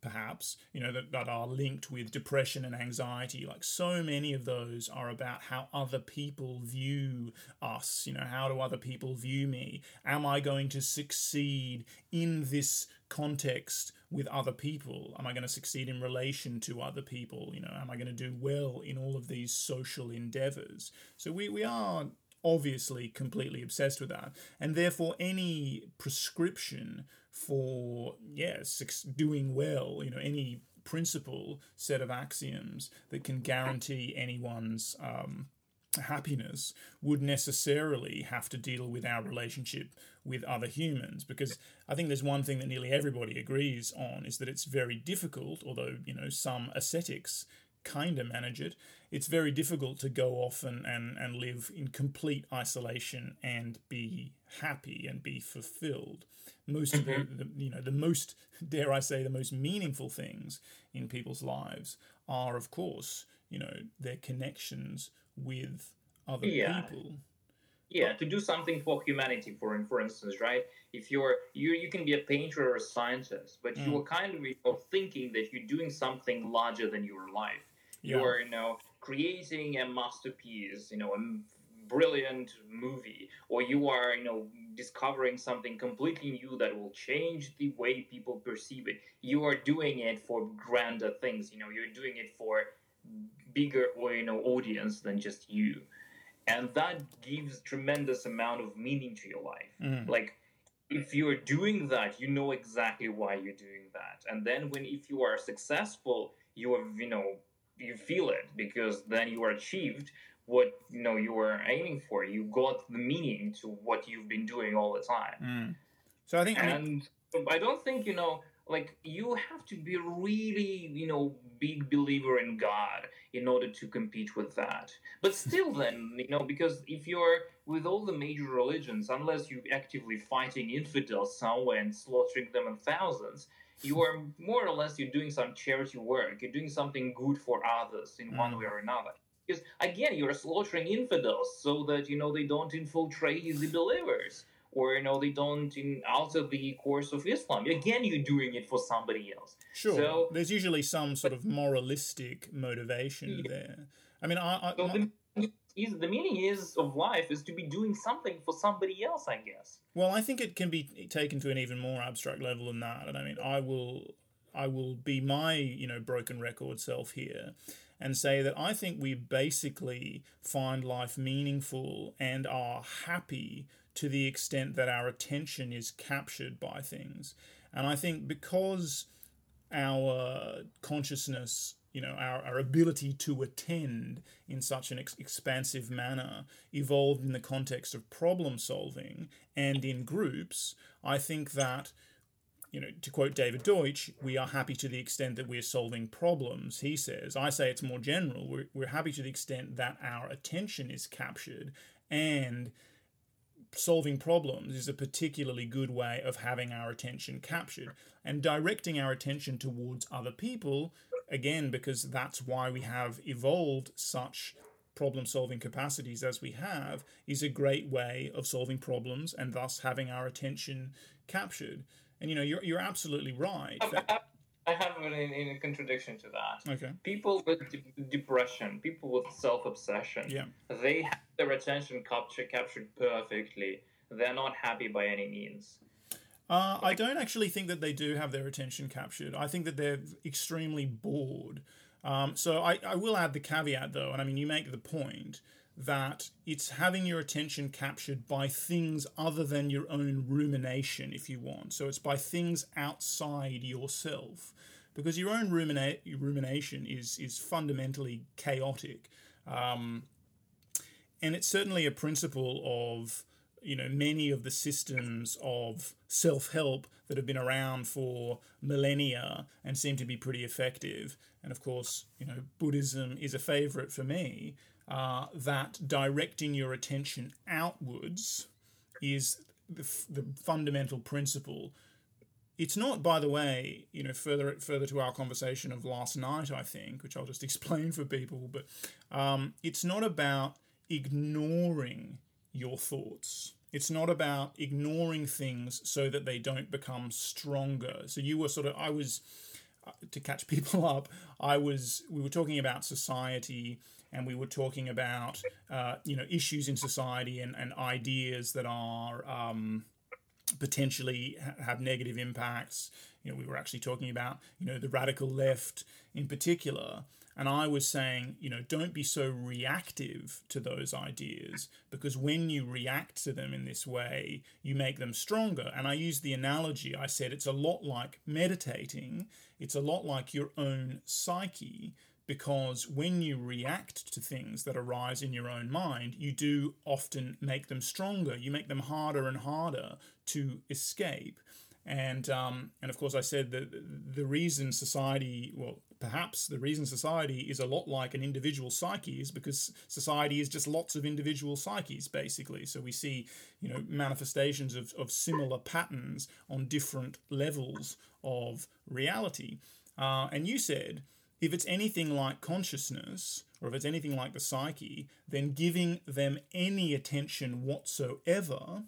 perhaps, you know, that, that are linked with depression and anxiety, like so many of those are about how other people view us, you know, how do other people view me? Am I going to succeed in this context with other people? Am I going to succeed in relation to other people? You know, am I going to do well in all of these social endeavors? So we, we are obviously completely obsessed with that. And therefore, any prescription for, yes, doing well, you know, any principle set of axioms that can guarantee anyone's um, happiness would necessarily have to deal with our relationship with other humans because I think there's one thing that nearly everybody agrees on is that it's very difficult although you know some ascetics kind of manage it it's very difficult to go off and, and, and live in complete isolation and be happy and be fulfilled. Most of the, the, you know, the most, dare I say, the most meaningful things in people's lives are, of course, you know, their connections with other Yeah. people. yeah to do something for humanity for for instance right if you're you you can be a painter or a scientist but Mm. you're kind of you know, thinking that you're doing something larger than your life Yeah. you're you know creating a masterpiece you know a brilliant movie or you are you know discovering something completely new that will change the way people perceive it you are doing it for grander things you know you're doing it for bigger or you know audience than just you and that gives tremendous amount of meaning to your life Mm. like if you're doing that you know exactly why you're doing that and then when if you are successful you have you know you feel it because then you are achieved what you know you were aiming for you got the meaning to what you've been doing all the time Mm. So I think I mean, and I don't think you know, like you have to be really, you know, big believer in God in order to compete with that. But still, then you know, because if you're with all the major religions, unless you're actively fighting infidels somewhere and slaughtering them in thousands, you are more or less you're doing some charity work. You're doing something good for others in one Mm. way or another. Because again, you're slaughtering infidels so that you know they don't infiltrate the believers or you know they don't in, alter the course of Islam. Again, you're doing it for somebody else. sure, so- there's usually some sort of moralistic motivation Yeah. there. I mean, I, I So my- the, is, the meaning is of life is to be doing something for somebody else, I guess. Well, I think it can be taken to an even more abstract level than that. And I mean, I will, I will be my you know broken record self here, and say that I think we basically find life meaningful and are happy to the extent that our attention is captured by things. And I think because our consciousness you know our, our ability to attend in such an ex- expansive manner evolved in the context of problem solving and in groups i think that you know to quote david deutsch we are happy to the extent that we're solving problems he says. I say it's more general. We're, we're happy to the extent that our attention is captured and solving problems is a particularly good way of having our attention captured and directing our attention towards other people again because that's why we have evolved such problem solving capacities as we have is a great way of solving problems and thus having our attention captured and you know you're, you're absolutely right I have, I have an, in, contradiction to that. okay People with de- depression, people with self-obsession, yeah they have their attention capture, captured perfectly. They're not happy by any means. Uh, I don't actually think that they do have their attention captured. I think that they're extremely bored. Um, so I, I will add the caveat though, and I mean, you make the point that it's having your attention captured by things other than your own rumination, if you want. So it's by things outside yourself. Because your own rumina- rumination is, is fundamentally chaotic. Um, and it's certainly a principle of you know many of the systems of self-help that have been around for millennia and seem to be pretty effective. And of course you know buddhism is a favorite for me uh, that directing your attention outwards is the, f- the fundamental principle. It's not by the way you know further further to our conversation of last night i think which i'll just explain for people but um, it's not about ignoring your thoughts it's not about ignoring things so that they don't become stronger so you were sort of i was uh, to catch people up i was we were talking about society and we were talking about uh, you know issues in society and, and ideas that are um, potentially have negative impacts. You know, we were actually talking about, you know, the radical left in particular. And I was saying, you know, don't be so reactive to those ideas because when you react to them in this way, you make them stronger. And I used the analogy, I said it's a lot like meditating, it's a lot like your own psyche because when you react to things that arise in your own mind, you do often make them stronger. You make them harder and harder to escape. And um, and of course, I said that the reason society, well, perhaps the reason society is a lot like an individual psyche is because society is just lots of individual psyches, basically. So we see, you know, manifestations of, of similar patterns on different levels of reality. Uh, and you said if it's anything like consciousness, or if it's anything like the psyche, then giving them any attention whatsoever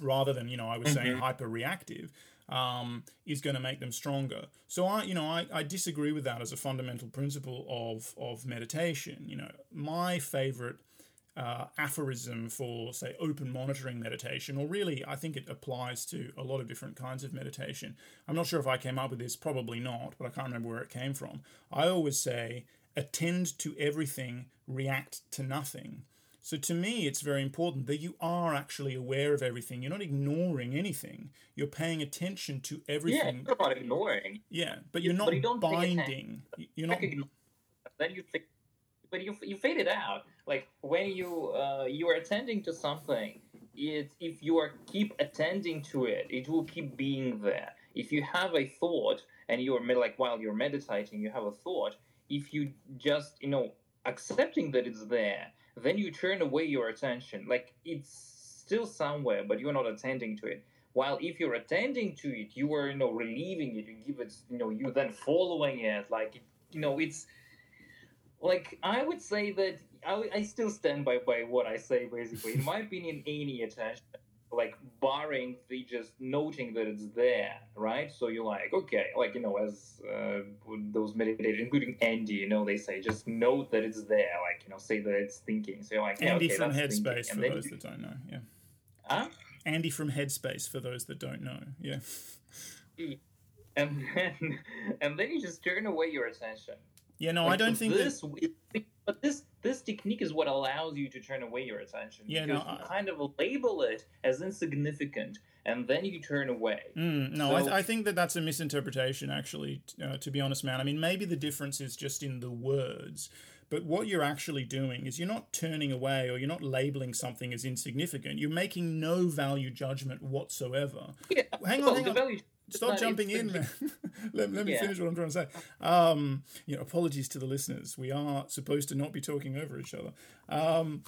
rather than you know I was saying mm-hmm. hyper reactive um, is going to make them stronger. So I you know I, I disagree with that as a fundamental principle of of meditation. You know my favorite uh, aphorism for say open monitoring meditation, or really I think it applies to a lot of different kinds of meditation. I'm not sure if I came up with this, probably not, but I can't remember where it came from. I always say attend to everything, react to nothing. So to me, it's very important that you are actually aware of everything. You're not ignoring anything. You're paying attention to everything. Yeah, not ignoring. Yeah, but you're not but you don't binding. You're not. Then you think, but you you fade it out. Like when you uh, you are attending to something, it if you are keep attending to it, it will keep being there. If you have a thought and you're like while you're meditating, you have a thought. If you just you know accepting that it's there then you turn away your attention. Like it's still somewhere, but you're not attending to it. While if you're attending to it, you are, you know, relieving it. You give it, you know, you then following it. Like, you know, it's like I would say that I, I still stand by by what I say. Basically, in my opinion, any attention like barring the just noting that it's there, right? So you're like, okay, like you know, as uh, those meditators, including Andy, you know, they say just note that it's there, like you know, say that it's thinking. So you're like, yeah, Andy okay, from Headspace for those you... that don't know, yeah. Huh? Andy from Headspace for those that don't know, yeah. And then, and then you just turn away your attention. Yeah, no, like, I don't think this. That... But this this technique is what allows you to turn away your attention. Yeah, no, I, kind of label it as insignificant, and then you turn away. Mm, no, so, I, th- I, think that that's a misinterpretation. Actually, uh, to be honest, man. I mean, maybe the difference is just in the words. But what you're actually doing is you're not turning away or you're not labeling something as insignificant. You're making no value judgment whatsoever. Yeah, hang on, hang on. Value- Stop jumping in, man. let, let me yeah. finish what I'm trying to say. Um, you know, apologies to the listeners. We are supposed to not be talking over each other. Um,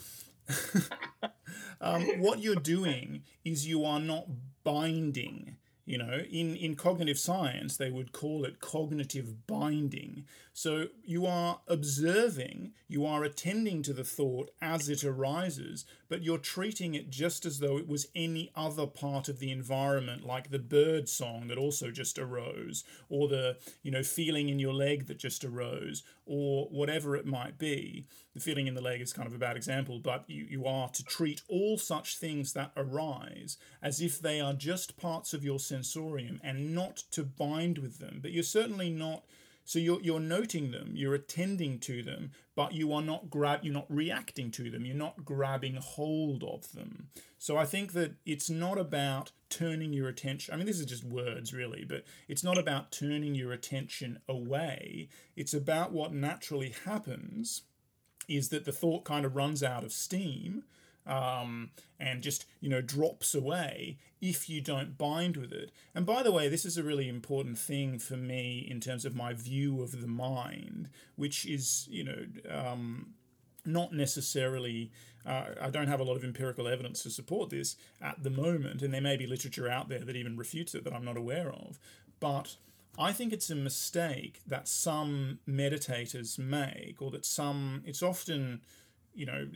um, what you're doing is you are not binding you know, in, in cognitive science, they would call it cognitive binding. So you are observing, you are attending to the thought as it arises, but you're treating it just as though it was any other part of the environment, like the bird song that also just arose, or the, you know, feeling in your leg that just arose, or whatever it might be. The feeling in the leg is kind of a bad example, but you, you are to treat all such things that arise as if they are just parts of your sensorium and not to bind with them. But you're certainly not. So you're, you're noting them, you're attending to them, but you are not grab you're not reacting to them, you're not grabbing hold of them. So I think that it's not about turning your attention. I mean, this is just words really, but it's not about turning your attention away. It's about what naturally happens is that the thought kind of runs out of steam um, and just you know drops away if you don't bind with it. And by the way, this is a really important thing for me in terms of my view of the mind, which is you know um, not necessarily. Uh, I don't have a lot of empirical evidence to support this at the moment, and there may be literature out there that even refutes it that I'm not aware of. But I think it's a mistake that some meditators make, or that some, it's often, you know,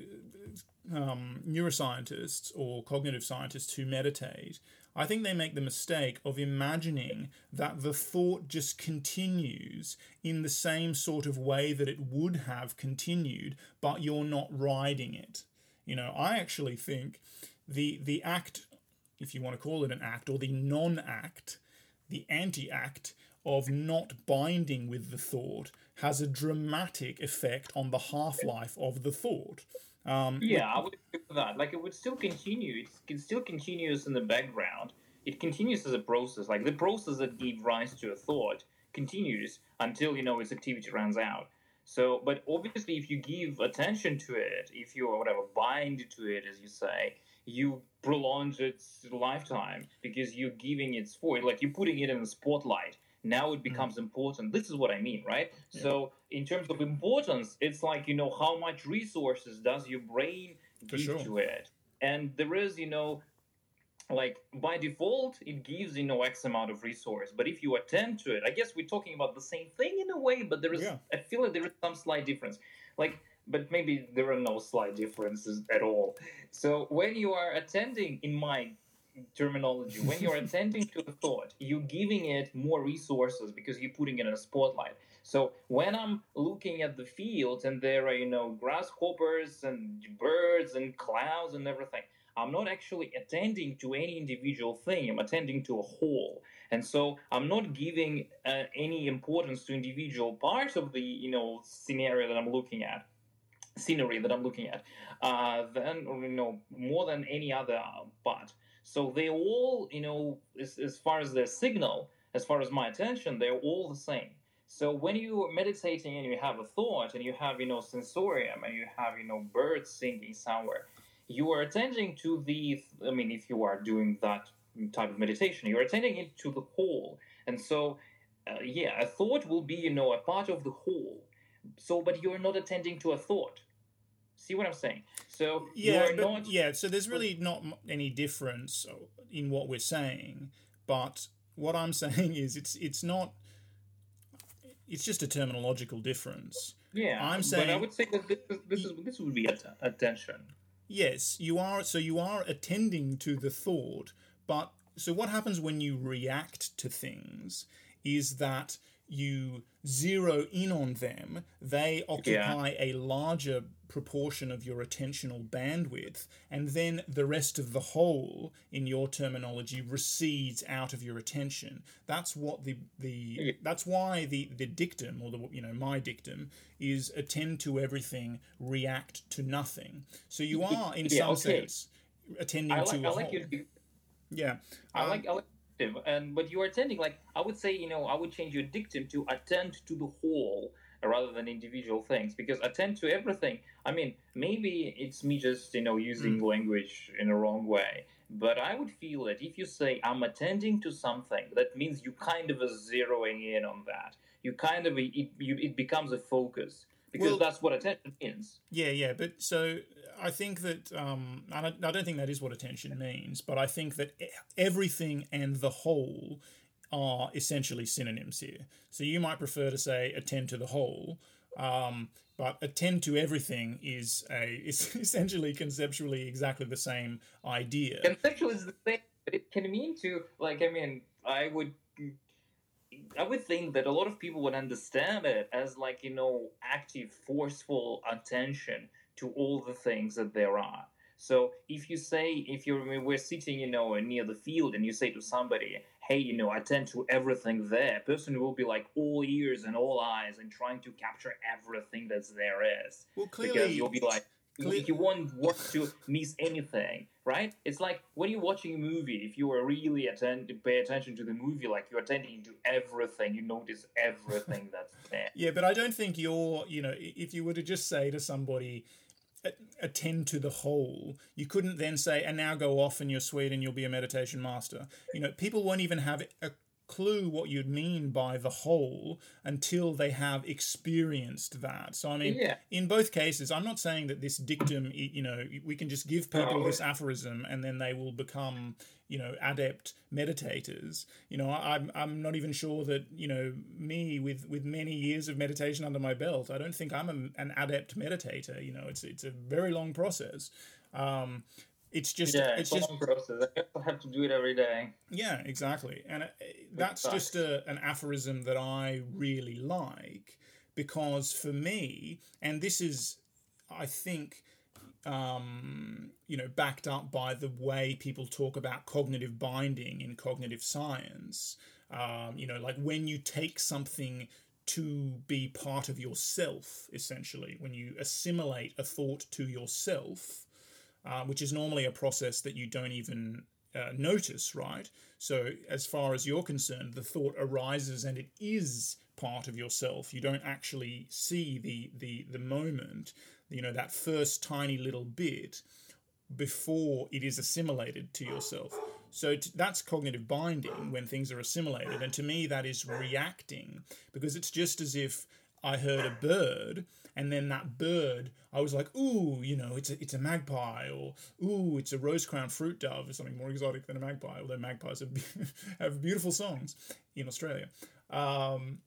um, neuroscientists or cognitive scientists who meditate, I think they make the mistake of imagining that the thought just continues in the same sort of way that it would have continued, but you're not riding it. You know, I actually think the the act, if you want to call it an act, or the non-act, the anti-act of not binding with the thought has a dramatic effect on the half-life of the thought. Um, yeah, I would agree with that. Like, it would still continue. It still continues in the background. It continues as a process. Like, the process that gave rise to a thought continues until, you know, its activity runs out. So, but obviously, if you give attention to it, if you, whatever, bind to it, as you say, you prolong its lifetime because you're giving it for like you're putting it in the spotlight now it Mm. becomes important this is what i mean right Yeah. so in terms of importance it's like you know how much resources does your brain For give sure. to it and there is you know like by default it gives you know x amount of resource but if you attend to it i guess we're talking about the same thing in a way but there is Yeah. i feel like there is some slight difference like but maybe there are no slight differences at all so when you are attending in my terminology. When you're attending to a thought you're giving it more resources because you're putting it in a spotlight. So when i'm looking at the fields and there are you know grasshoppers and birds and clouds and everything i'm not actually attending to any individual thing. I'm attending to a whole. And so i'm not giving uh, any importance to individual parts of the you know scenario that i'm looking at scenery that i'm looking at uh, then you know more than any other uh, part so they all, you know, as, as far as their signal, as far as my attention, they're all the same. So when you are meditating and you have a thought and you have, you know, sensorium and you have, you know, birds singing somewhere, you are attending to the, I mean, if you are doing that type of meditation, you're attending it to the whole. And so, uh, yeah, a thought will be, you know, a part of the whole. So, but you're not attending to a thought. See what I'm saying? So yeah, but, not. yeah. So there's really not any difference in what we're saying, but what I'm saying is it's it's not. It's just a terminological difference. Yeah, I'm saying. but I would say that this, is- this is this would be att- attention. Yes, you are. So you are attending to the thought, but so what happens when you react to things is that you zero in on them. They occupy a larger proportion of your attentional bandwidth, and then the rest of the whole, in your terminology, recedes out of your attention. That's what the the that's why the the dictum or the you know my dictum is attend to everything, react to nothing. So you are in Yeah, some okay. sense attending I to like a I like whole. your Yeah, I Um, like I like and but you are attending like I would say you know I would change your dictum to attend to the whole rather than individual things because attend to everything. I mean maybe it's me just you know using Mm. language in a wrong way. But I would feel that if you say I'm attending to something, that means you kind of are zeroing in on that. You kind of it you, it becomes a focus because Well- that's what attention means. Yeah, yeah, but so I think that um, I, don't, I don't think that is what attention means, but I think that everything and the whole are essentially synonyms here. So you might prefer to say attend to the whole, um, but attend to everything is a is essentially conceptually exactly the same idea. conceptual is the same but it can mean to like i mean i would i would think that a lot of people would understand it as like you know active forceful attention to all the things that there are so if you say if you're we're sitting you know near the field and you say to somebody hey you know attend to everything there. Person will be like all ears and all eyes and trying to capture everything that's there is. Well, because clearly, you'll be like you- you won't want to miss anything right? It's like when you're watching a movie if you are really attend pay attention to the movie like you're attending to everything. You notice everything that's there. Yeah, but I don't think you're, you know, if you were to just say to somebody, "A- attend to the whole, you couldn't then say, and now go off and you're sweet and you'll be a meditation master. You know, people won't even have a clue what you'd mean by the whole until they have experienced that. So, I mean, yeah in both cases, I'm not saying that this dictum, you know, we can just give people No. this aphorism and then they will become, you know, adept meditators. You know, I- I'm I'm not even sure that you know me with with many years of meditation under my belt. I don't think I'm a, an adept meditator. You know, it's it's a very long process. Um, it's just yeah it's it's, just a long process i have to do it every day yeah, exactly. And uh, that's just a, an aphorism that I really like because for me, and this is, I think, um, you know, backed up by the way people talk about cognitive binding in cognitive science. Um, you know, like when you take something to be part of yourself, essentially, when you assimilate a thought to yourself, uh, which is normally a process that you don't even uh, notice, right? So, as far as you're concerned, the thought arises and it is part of yourself. You don't actually see the the the moment, you know, that first tiny little bit. before it is assimilated to yourself. So that's cognitive binding when things are assimilated. And to me, that is reacting because it's just as if I heard a bird and then that bird, I was like, ooh, you know, it's a, it's a magpie, or ooh, it's a rose crown fruit dove, or something more exotic than a magpie, although magpies have, have beautiful songs in Australia. Um,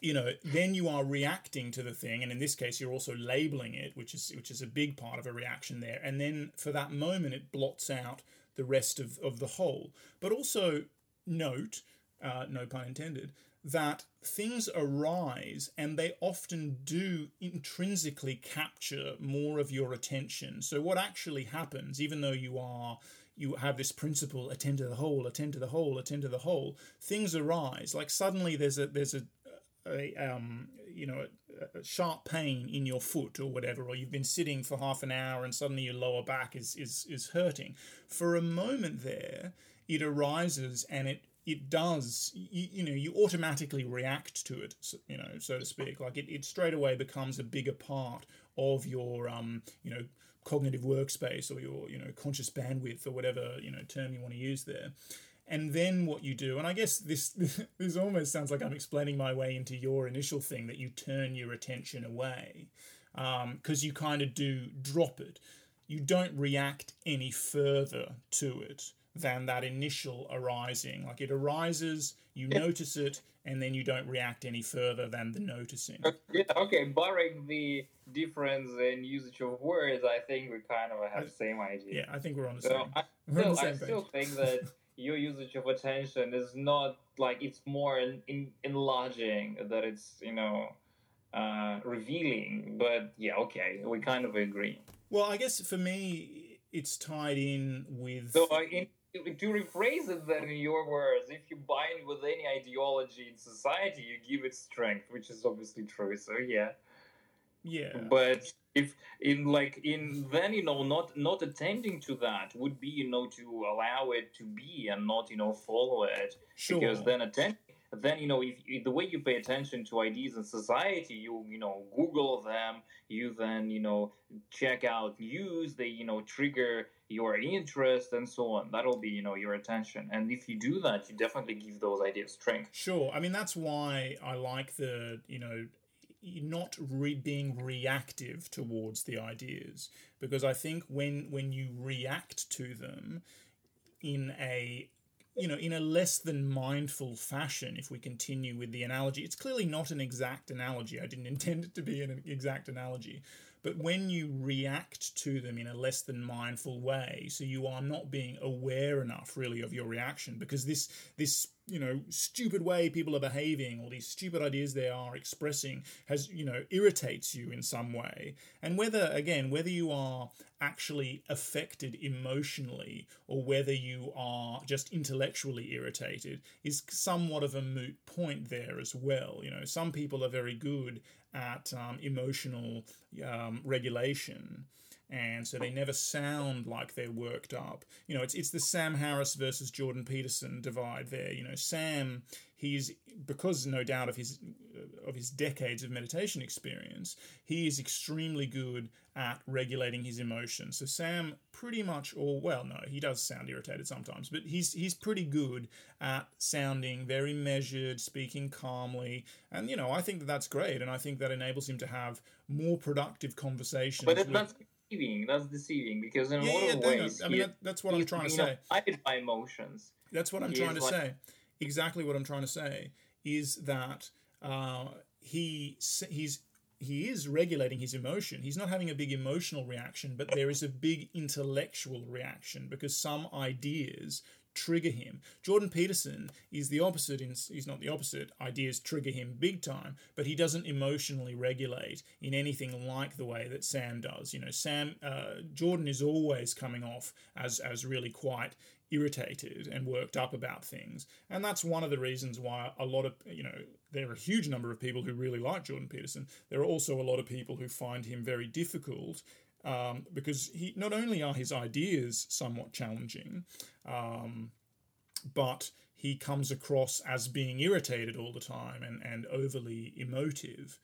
you know, then you are reacting to the thing, and in this case, you're also labeling it, which is which is a big part of a reaction there. And then for that moment, it blots out the rest of, of the whole. But also note, uh, no pun intended, that things arise and they often do intrinsically capture more of your attention. So what actually happens, even though you are you have this principle attend to the whole attend to the whole attend to the whole things arise like suddenly there's a there's a a um, you know a, a, sharp pain in your foot or whatever, or you've been sitting for half an hour and suddenly your lower back is is is hurting. For a moment there, it arises and it it does you, you know you automatically react to it you know so to speak. Like it, it straight away becomes a bigger part of your um you know cognitive workspace or your you know conscious bandwidth or whatever you know term you want to use there. And then what you do and i guess this this almost sounds like i'm explaining my way into your initial thing that you turn your attention away because um, you kind of do drop it. You don't react any further to it than that initial arising. Like it arises you notice it and then you don't react any further than the noticing. Yeah okay barring the difference in usage of words i think we kind of have the same idea. Yeah i think we're on the so same, I still, I still think that your usage of attention is not like it's more in, in enlarging that it's you know uh, revealing but yeah okay we kind of agree. Well i guess for me it's tied in with so uh, in, to rephrase it then in your words if you bind with any ideology in society you give it strength which is obviously true so yeah yeah but if in like in then you know not not attending to that would be you know to allow it to be and not you know follow it sure. because then attend then you know if, if, the way you pay attention to ideas in society you you know google them you then you know check out news they you know trigger your interest and so on that'll be you know your attention. And if you do that you definitely give those ideas strength. Sure. I mean that's why i like the you know not re- being reactive towards the ideas. Because I think when when you react to them in a you know in a less than mindful fashion if we continue with the analogy it's clearly not an exact analogy. I didn't intend it to be an exact analogy but when you react to them in a less than mindful way so you are not being aware enough really of your reaction because this this you know stupid way people are behaving or these stupid ideas they are expressing has you know irritates you in some way. And whether again whether you are actually affected emotionally or whether you are just intellectually irritated is somewhat of a moot point there as well. You know some people are very good at um, emotional um, regulation and so they never sound like they're worked up. You know, it's it's the Sam Harris versus Jordan Peterson divide there. You know, Sam he's because no doubt of his of his decades of meditation experience, he is extremely good at regulating his emotions. So Sam pretty much or well no, he does sound irritated sometimes, but he's he's pretty good at sounding very measured, speaking calmly. And you know, I think that that's great and I think that enables him to have more productive conversations. But with, that's deceiving. That's deceiving because in yeah, a lot yeah, of ways, I mean, that, that's what I'm trying to say. Guided by emotions. That's what I'm he trying to like... say. Exactly what I'm trying to say is that uh, he he's he is regulating his emotion. He's not having a big emotional reaction, but there is a big intellectual reaction because some ideas trigger him. Jordan Peterson is the opposite. In, he's not the opposite. Ideas trigger him big time, but he doesn't emotionally regulate in anything like the way that Sam does. You know, Sam uh, Jordan is always coming off as as really quite irritated and worked up about things. And that's one of the reasons why a lot of, you know, there are a huge number of people who really like Jordan Peterson. There are also a lot of people who find him very difficult um, because he not only are his ideas somewhat challenging, um, but he comes across as being irritated all the time and, and overly emotive.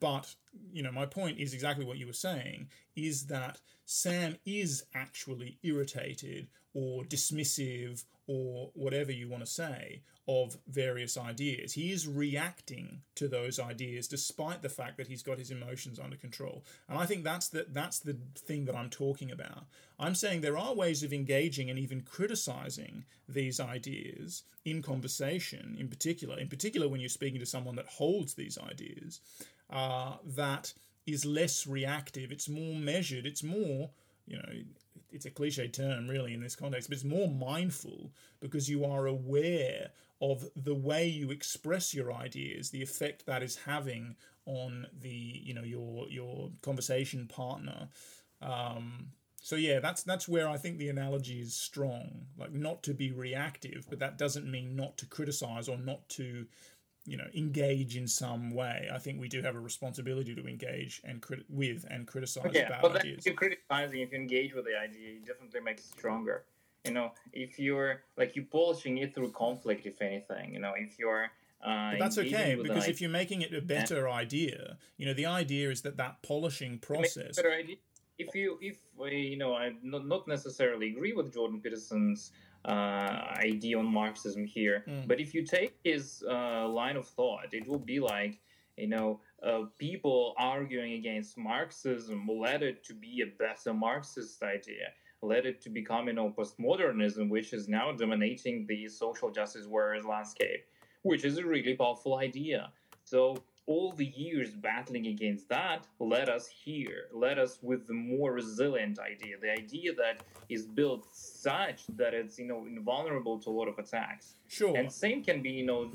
but you know, my point is exactly what you were saying: is that Sam is actually irritated or dismissive or whatever you want to say of various ideas. He is reacting to those ideas despite the fact that he's got his emotions under control. And I think that's the that's the thing that I'm talking about. I'm saying there are ways of engaging and even criticizing these ideas in conversation, in particular, in particular when you're speaking to someone that holds these ideas, uh, that is less reactive. It's more measured. It's more, you know, it's a cliche term really in this context, but it's more mindful because you are aware of the way you express your ideas, the effect that is having on the you know your your conversation partner. Um, so yeah, that's that's where I think the analogy is strong. Like not to be reactive, but that doesn't mean not to criticize or not to you know engage in some way i think we do have a responsibility to engage and crit- with and criticize yeah, bad but ideas. if you're criticizing if you engage with the idea it definitely makes it stronger. You know if you're like you're polishing it through conflict if anything you know if you're uh, but that's okay because if you're making it a better idea you know the idea is that that polishing process better idea. If you, if you know, I not not necessarily agree with Jordan Peterson's idea on Marxism here, Mm. but if you take his uh, line of thought, it will be like, you know, uh, people arguing against Marxism led it to be a better Marxist idea, led it to become, you know, postmodernism, which is now dominating the social justice warriors landscape, which is a really powerful idea. So all the years battling against that led us here, led us with the more resilient idea, the idea that is built such that it's you know invulnerable to a lot of attacks. sure And same can be you know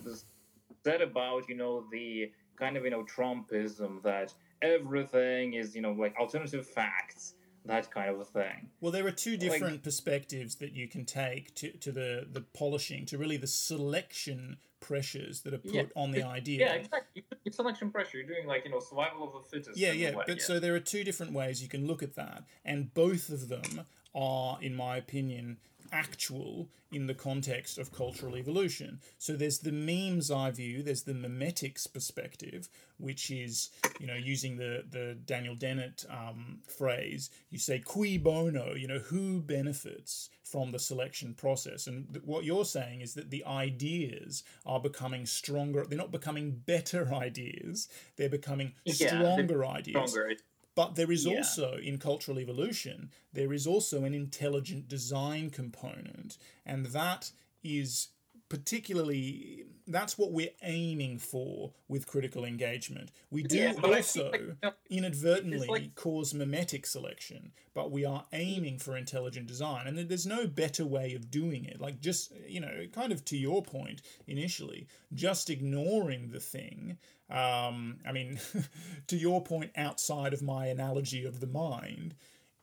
said about you know the kind of you know Trumpism that everything is you know like alternative facts, that kind of a thing. Well, there are two different perspectives that you can take to, to the, the polishing, to really the selection pressures that are put Yeah. on the idea. Yeah, exactly. It's selection pressure. You're doing like you know survival of the fittest. Yeah, yeah. way, But so there are two different ways you can look at that, and both of them are, in my opinion, actual in the context of cultural evolution. So there's the memes eye view, there's the memetics perspective, which is, you know, using the, the Daniel Dennett um, phrase, you say cui bono, you know, who benefits from the selection process. And th- what you're saying is that the ideas are becoming stronger, they're not becoming better ideas, they're becoming Yeah, they're stronger ideas. stronger. But there is Yeah. also, in cultural evolution, there is also an intelligent design component. And that is particularly, that's what we're aiming for with critical engagement. We do Yeah, also like, inadvertently like- cause memetic selection, but we are aiming for intelligent design. And there's no better way of doing it. Like, just, you know, kind of to your point initially, just ignoring the thing. Um, I mean, to your point, outside of my analogy of the mind,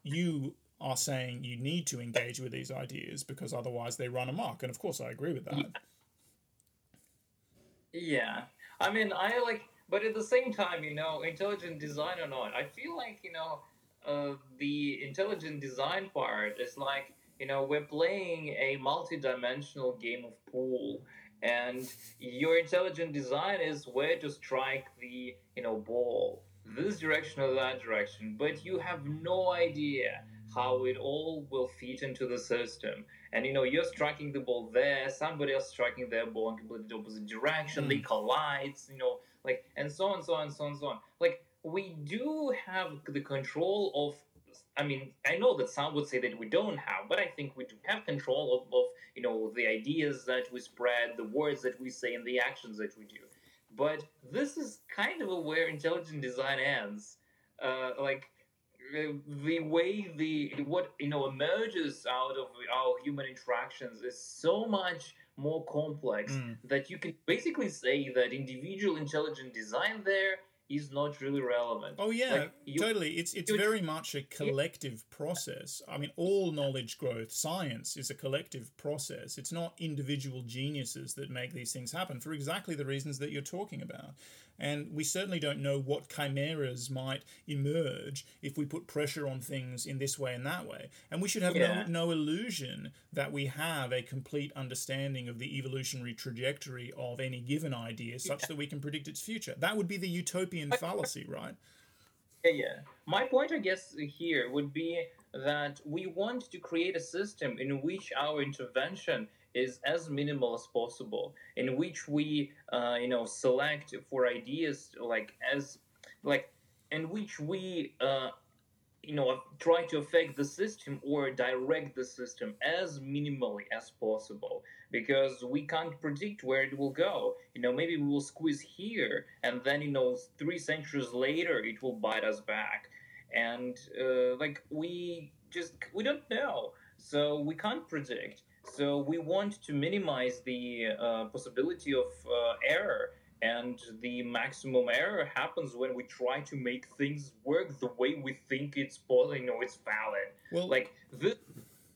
you are saying you need to engage with these ideas because otherwise they run amok. And of course, I agree with that. Yeah, I mean, I like, but at the same time, you know, intelligent design or not, I feel like you know, uh, the intelligent design part is like, you know, we're playing a multi-dimensional game of pool, and your intelligent design is where to strike the, you know, ball this direction or that direction, but you have no idea how it all will fit into the system. And you know you're striking the ball there somebody else striking their ball in completely opposite direction they collide you know like and so on so on so on so on. Like we do have the control of i mean i know that some would say that we don't have but i think we do have control of, of you know the ideas that we spread the words that we say and the actions that we do. But this is kind of where intelligent design ends. Uh, like uh, the way the what you know emerges out of our human interactions is so much more complex Mm. that you can basically say that individual intelligent design there is not really relevant. Oh yeah, Like, you- totally. It's it's very much a collective process. I mean, all knowledge growth, science is a collective process. It's not individual geniuses that make these things happen for exactly the reasons that you're talking about. And we certainly don't know what chimeras might emerge if we put pressure on things in this way and that way. And we should have Yeah. no, no illusion that we have a complete understanding of the evolutionary trajectory of any given idea such that we can predict its future. That would be the utopian utopian fallacy, right? Yeah, yeah. My point, I guess, here would be that we want to create a system in which our intervention is as minimal as possible, in which we, uh, you know, select for ideas like as, like, in which we, uh, you know, try to affect the system or direct the system as minimally as possible because we can't predict where it will go. You know, maybe we will squeeze here, and then you know, three centuries later, it will bite us back, and uh, like we just we don't know, so we can't predict. So we want to minimize the uh, possibility of uh, error. And the maximum error happens when we try to make things work the way we think it's possible, you know, it's valid. Well, like this,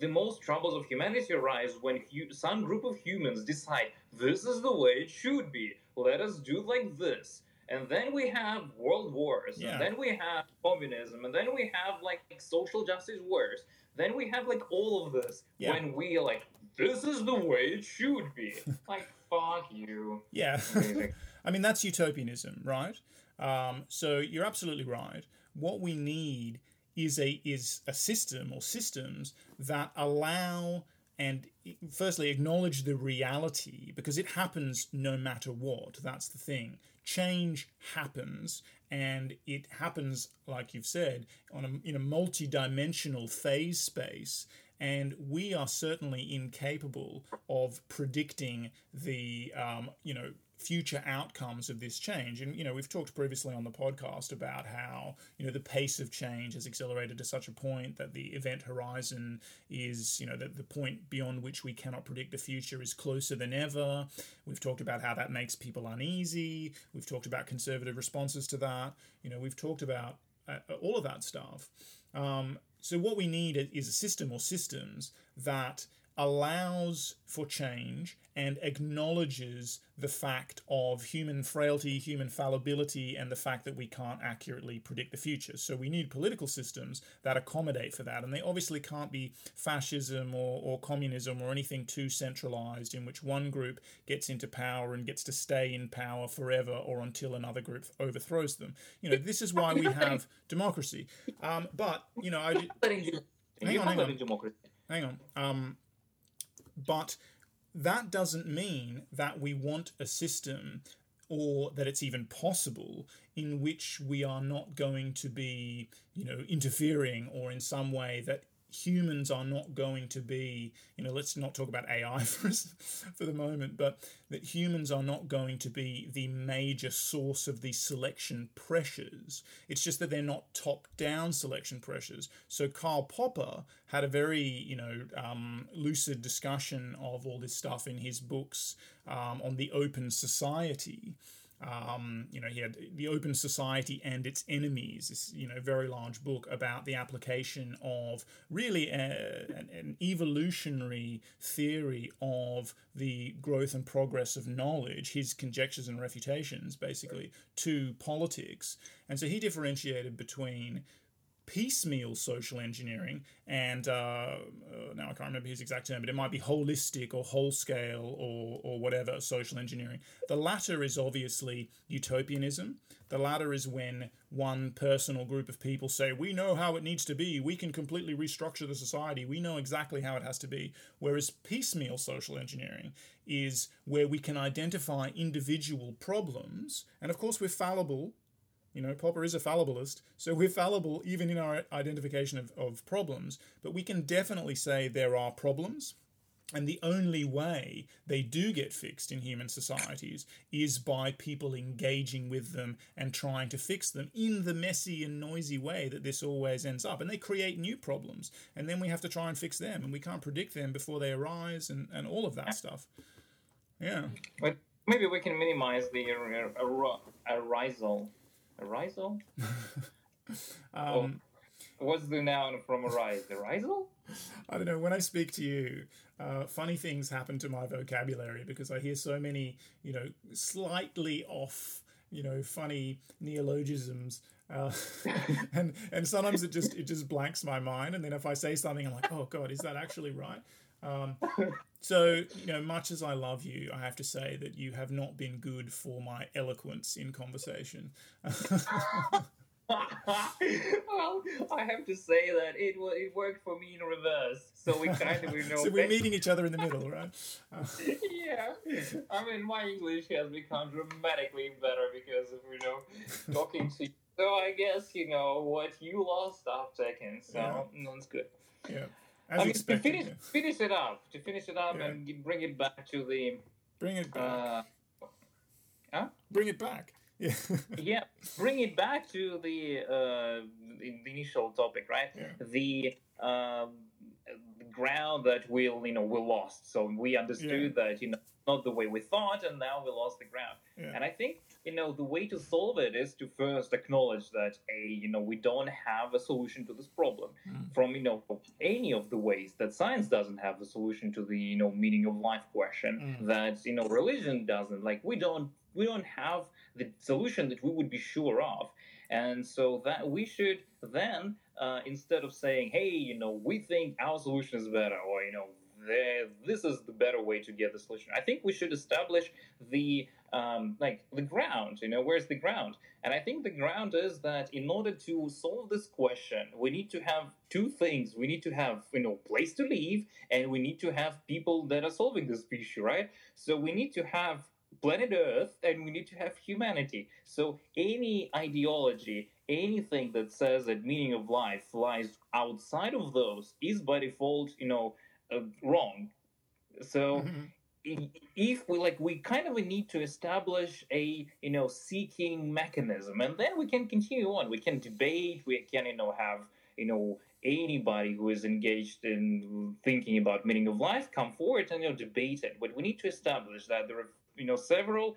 the most troubles of humanity arise when hu- some group of humans decide this is the way it should be. Let us do like this. And then we have world wars, yeah. and then we have communism, and then we have like social justice wars. Then we have like all of this yeah. when we like this is the way it should be. like fuck you. Yeah. I mean that's utopianism, right? Um, so you're absolutely right. What we need is a is a system or systems that allow and firstly acknowledge the reality because it happens no matter what that's the thing change happens and it happens like you've said on a in a multi-dimensional phase space and we are certainly incapable of predicting the um, you know future outcomes of this change. And, you know, we've talked previously on the podcast about how, you know, the pace of change has accelerated to such a point that the event horizon is, you know, that the point beyond which we cannot predict the future is closer than ever. We've talked about how that makes people uneasy. We've talked about conservative responses to that. You know, we've talked about uh, all of that stuff. Um, so, what we need is a system or systems that allows for change and acknowledges the fact of human frailty, human fallibility, and the fact that we can't accurately predict the future. So we need political systems that accommodate for that. And they obviously can't be fascism or, or communism or anything too centralized in which one group gets into power and gets to stay in power forever or until another group overthrows them. You know, this is why we have democracy. Um, but, you know, I. Hang on, hang on. Hang on. Um, but that doesn't mean that we want a system or that it's even possible in which we are not going to be, you know, interfering or in some way that humans are not going to be, you know, let's not talk about AI for, for the moment, but that humans are not going to be the major source of the selection pressures. It's just that they're not top down selection pressures. So Karl Popper had a very, you know, um, lucid discussion of all this stuff in his books um, on the open society. Um, you know, he had The Open Society and Its Enemies, this, you know, very large book about the application of really a, an, an, evolutionary theory of the growth and progress of knowledge, his conjectures and refutations, basically, to politics. And so he differentiated between piecemeal social engineering, and uh, uh, now I can't remember his exact term, but it might be holistic or whole scale or, or whatever social engineering. The latter is obviously utopianism. The latter is when one person or group of people say, We know how it needs to be, we can completely restructure the society, we know exactly how it has to be. Whereas piecemeal social engineering is where we can identify individual problems, and of course, we're fallible you know, Popper is a fallibilist, so we're fallible even in our identification of, of problems, but we can definitely say there are problems. And the only way they do get fixed in human societies is by people engaging with them and trying to fix them in the messy and noisy way that this always ends up. And they create new problems. And then we have to try and fix them. And we can't predict them before they arise and, and all of that stuff. Yeah. But maybe we can minimize the arisal Arisal? Um, oh, what's the noun from arise? Arisal? I don't know. When I speak to you, uh, funny things happen to my vocabulary because I hear so many, you know, slightly off, you know, funny neologisms. Uh, and and sometimes it just it just blanks my mind, and then if I say something, I'm like, oh god, is that actually right? Um, So, you know, much as I love you, I have to say that you have not been good for my eloquence in conversation. well, I have to say that it it worked for me in reverse. So we kind of we know. so we're meeting each other in the middle, right? yeah, I mean, my English has become dramatically better because of you know talking to you. So I guess you know what you lost off seconds. So yeah. that's good. Yeah. As I mean, expected, to finish, yeah. finish it up, to finish it up, yeah. and bring it back to the. Bring it back. Uh, huh? Bring it back. Yeah. yeah. Bring it back to the uh, the initial topic, right? Yeah. The um, ground that we'll you know we lost. So we understood yeah. that you know not the way we thought, and now we lost the ground. And I think you know the way to solve it is to first acknowledge that a you know we don't have a solution to this problem mm. from you know any of the ways that science doesn't have a solution to the you know meaning of life question mm. that you know religion doesn't like we don't we don't have the solution that we would be sure of and so that we should then uh, instead of saying hey you know we think our solution is better or you know this is the better way to get the solution. I think we should establish the um, like the ground. You know, where's the ground? And I think the ground is that in order to solve this question, we need to have two things. We need to have you know place to live, and we need to have people that are solving this issue, right? So we need to have planet Earth, and we need to have humanity. So any ideology, anything that says that meaning of life lies outside of those is by default, you know uh, wrong. So mm-hmm. If we like, we kind of need to establish a you know seeking mechanism, and then we can continue on. We can debate. We can you know have you know anybody who is engaged in thinking about meaning of life come forward and you know debate it. But we need to establish that there are you know several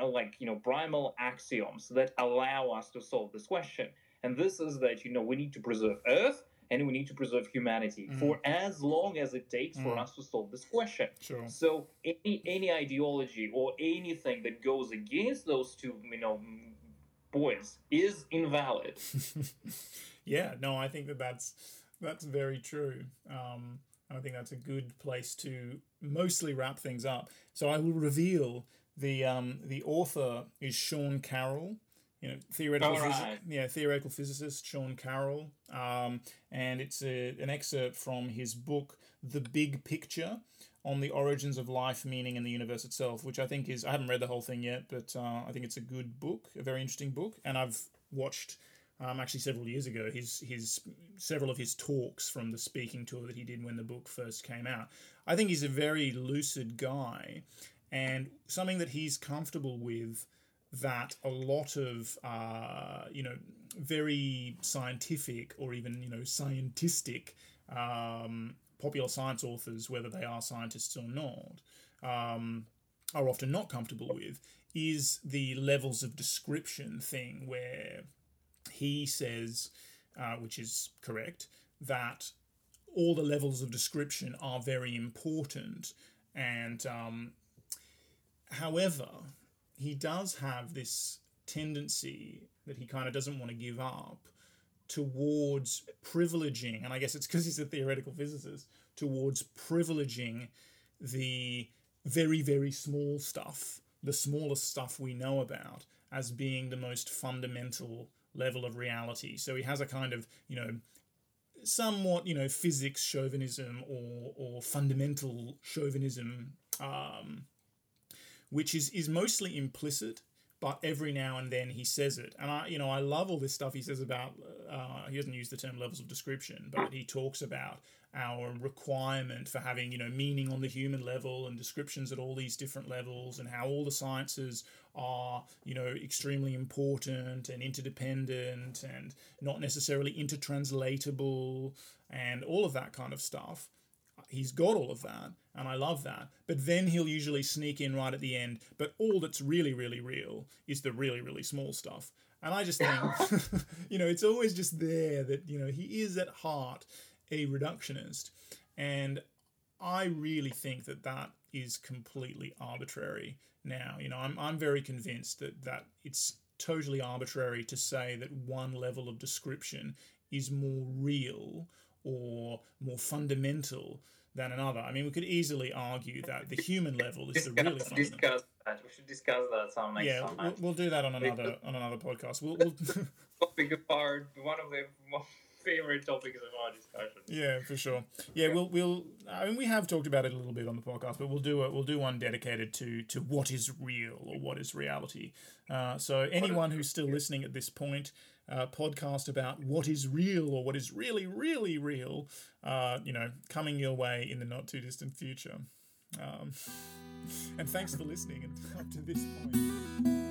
uh, like you know primal axioms that allow us to solve this question. And this is that you know we need to preserve Earth and we need to preserve humanity mm. for as long as it takes mm. for us to solve this question. Sure. So any any ideology or anything that goes against those two, you know, boys is invalid. yeah, no, I think that that's that's very true. Um, I think that's a good place to mostly wrap things up. So I will reveal the um, the author is Sean Carroll you know, theoretical, right. yeah, theoretical physicist Sean Carroll, um, and it's a, an excerpt from his book, The Big Picture, on the origins of life, meaning, and the universe itself, which I think is I haven't read the whole thing yet, but uh, I think it's a good book, a very interesting book, and I've watched. Um, actually, several years ago, his his several of his talks from the speaking tour that he did when the book first came out. I think he's a very lucid guy, and something that he's comfortable with that a lot of uh, you know very scientific or even you know scientistic um, popular science authors, whether they are scientists or not, um, are often not comfortable with is the levels of description thing where he says, uh, which is correct, that all the levels of description are very important and um, however he does have this tendency that he kind of doesn't want to give up towards privileging, and I guess it's because he's a theoretical physicist, towards privileging the very, very small stuff, the smallest stuff we know about, as being the most fundamental level of reality. So he has a kind of, you know, somewhat, you know, physics chauvinism or, or fundamental chauvinism um, which is is mostly implicit but every now and then he says it. And i you know i love all this stuff he says about uh, he doesn't use the term levels of description but he talks about our requirement for having you know meaning on the human level and descriptions at all these different levels and how all the sciences are you know extremely important and interdependent and not necessarily intertranslatable and all of that kind of stuff he's got all of that, and I love that. But then he'll usually sneak in right at the end. But all that's really, really real is the really, really small stuff. And I just think, you know, it's always just there that, you know, he is at heart a reductionist. And I really think that that is completely arbitrary now. You know, I'm, I'm very convinced that, that it's totally arbitrary to say that one level of description is more real or more fundamental than another. I mean, we could easily argue that the human level is discuss, the really fundamental. discuss that. We should discuss that some next Yeah, time. we'll, we'll do that on another on another podcast. We'll, we'll topic of our one of the favorite topics of our discussion. yeah, for sure. Yeah, we'll we'll. I mean, we have talked about it a little bit on the podcast, but we'll do a, we'll do one dedicated to to what is real or what is reality. Uh, so anyone who's still listening at this point, uh, podcast about what is real or what is really really real, uh, you know, coming your way in the not too distant future. Um, and thanks for listening and up to this point.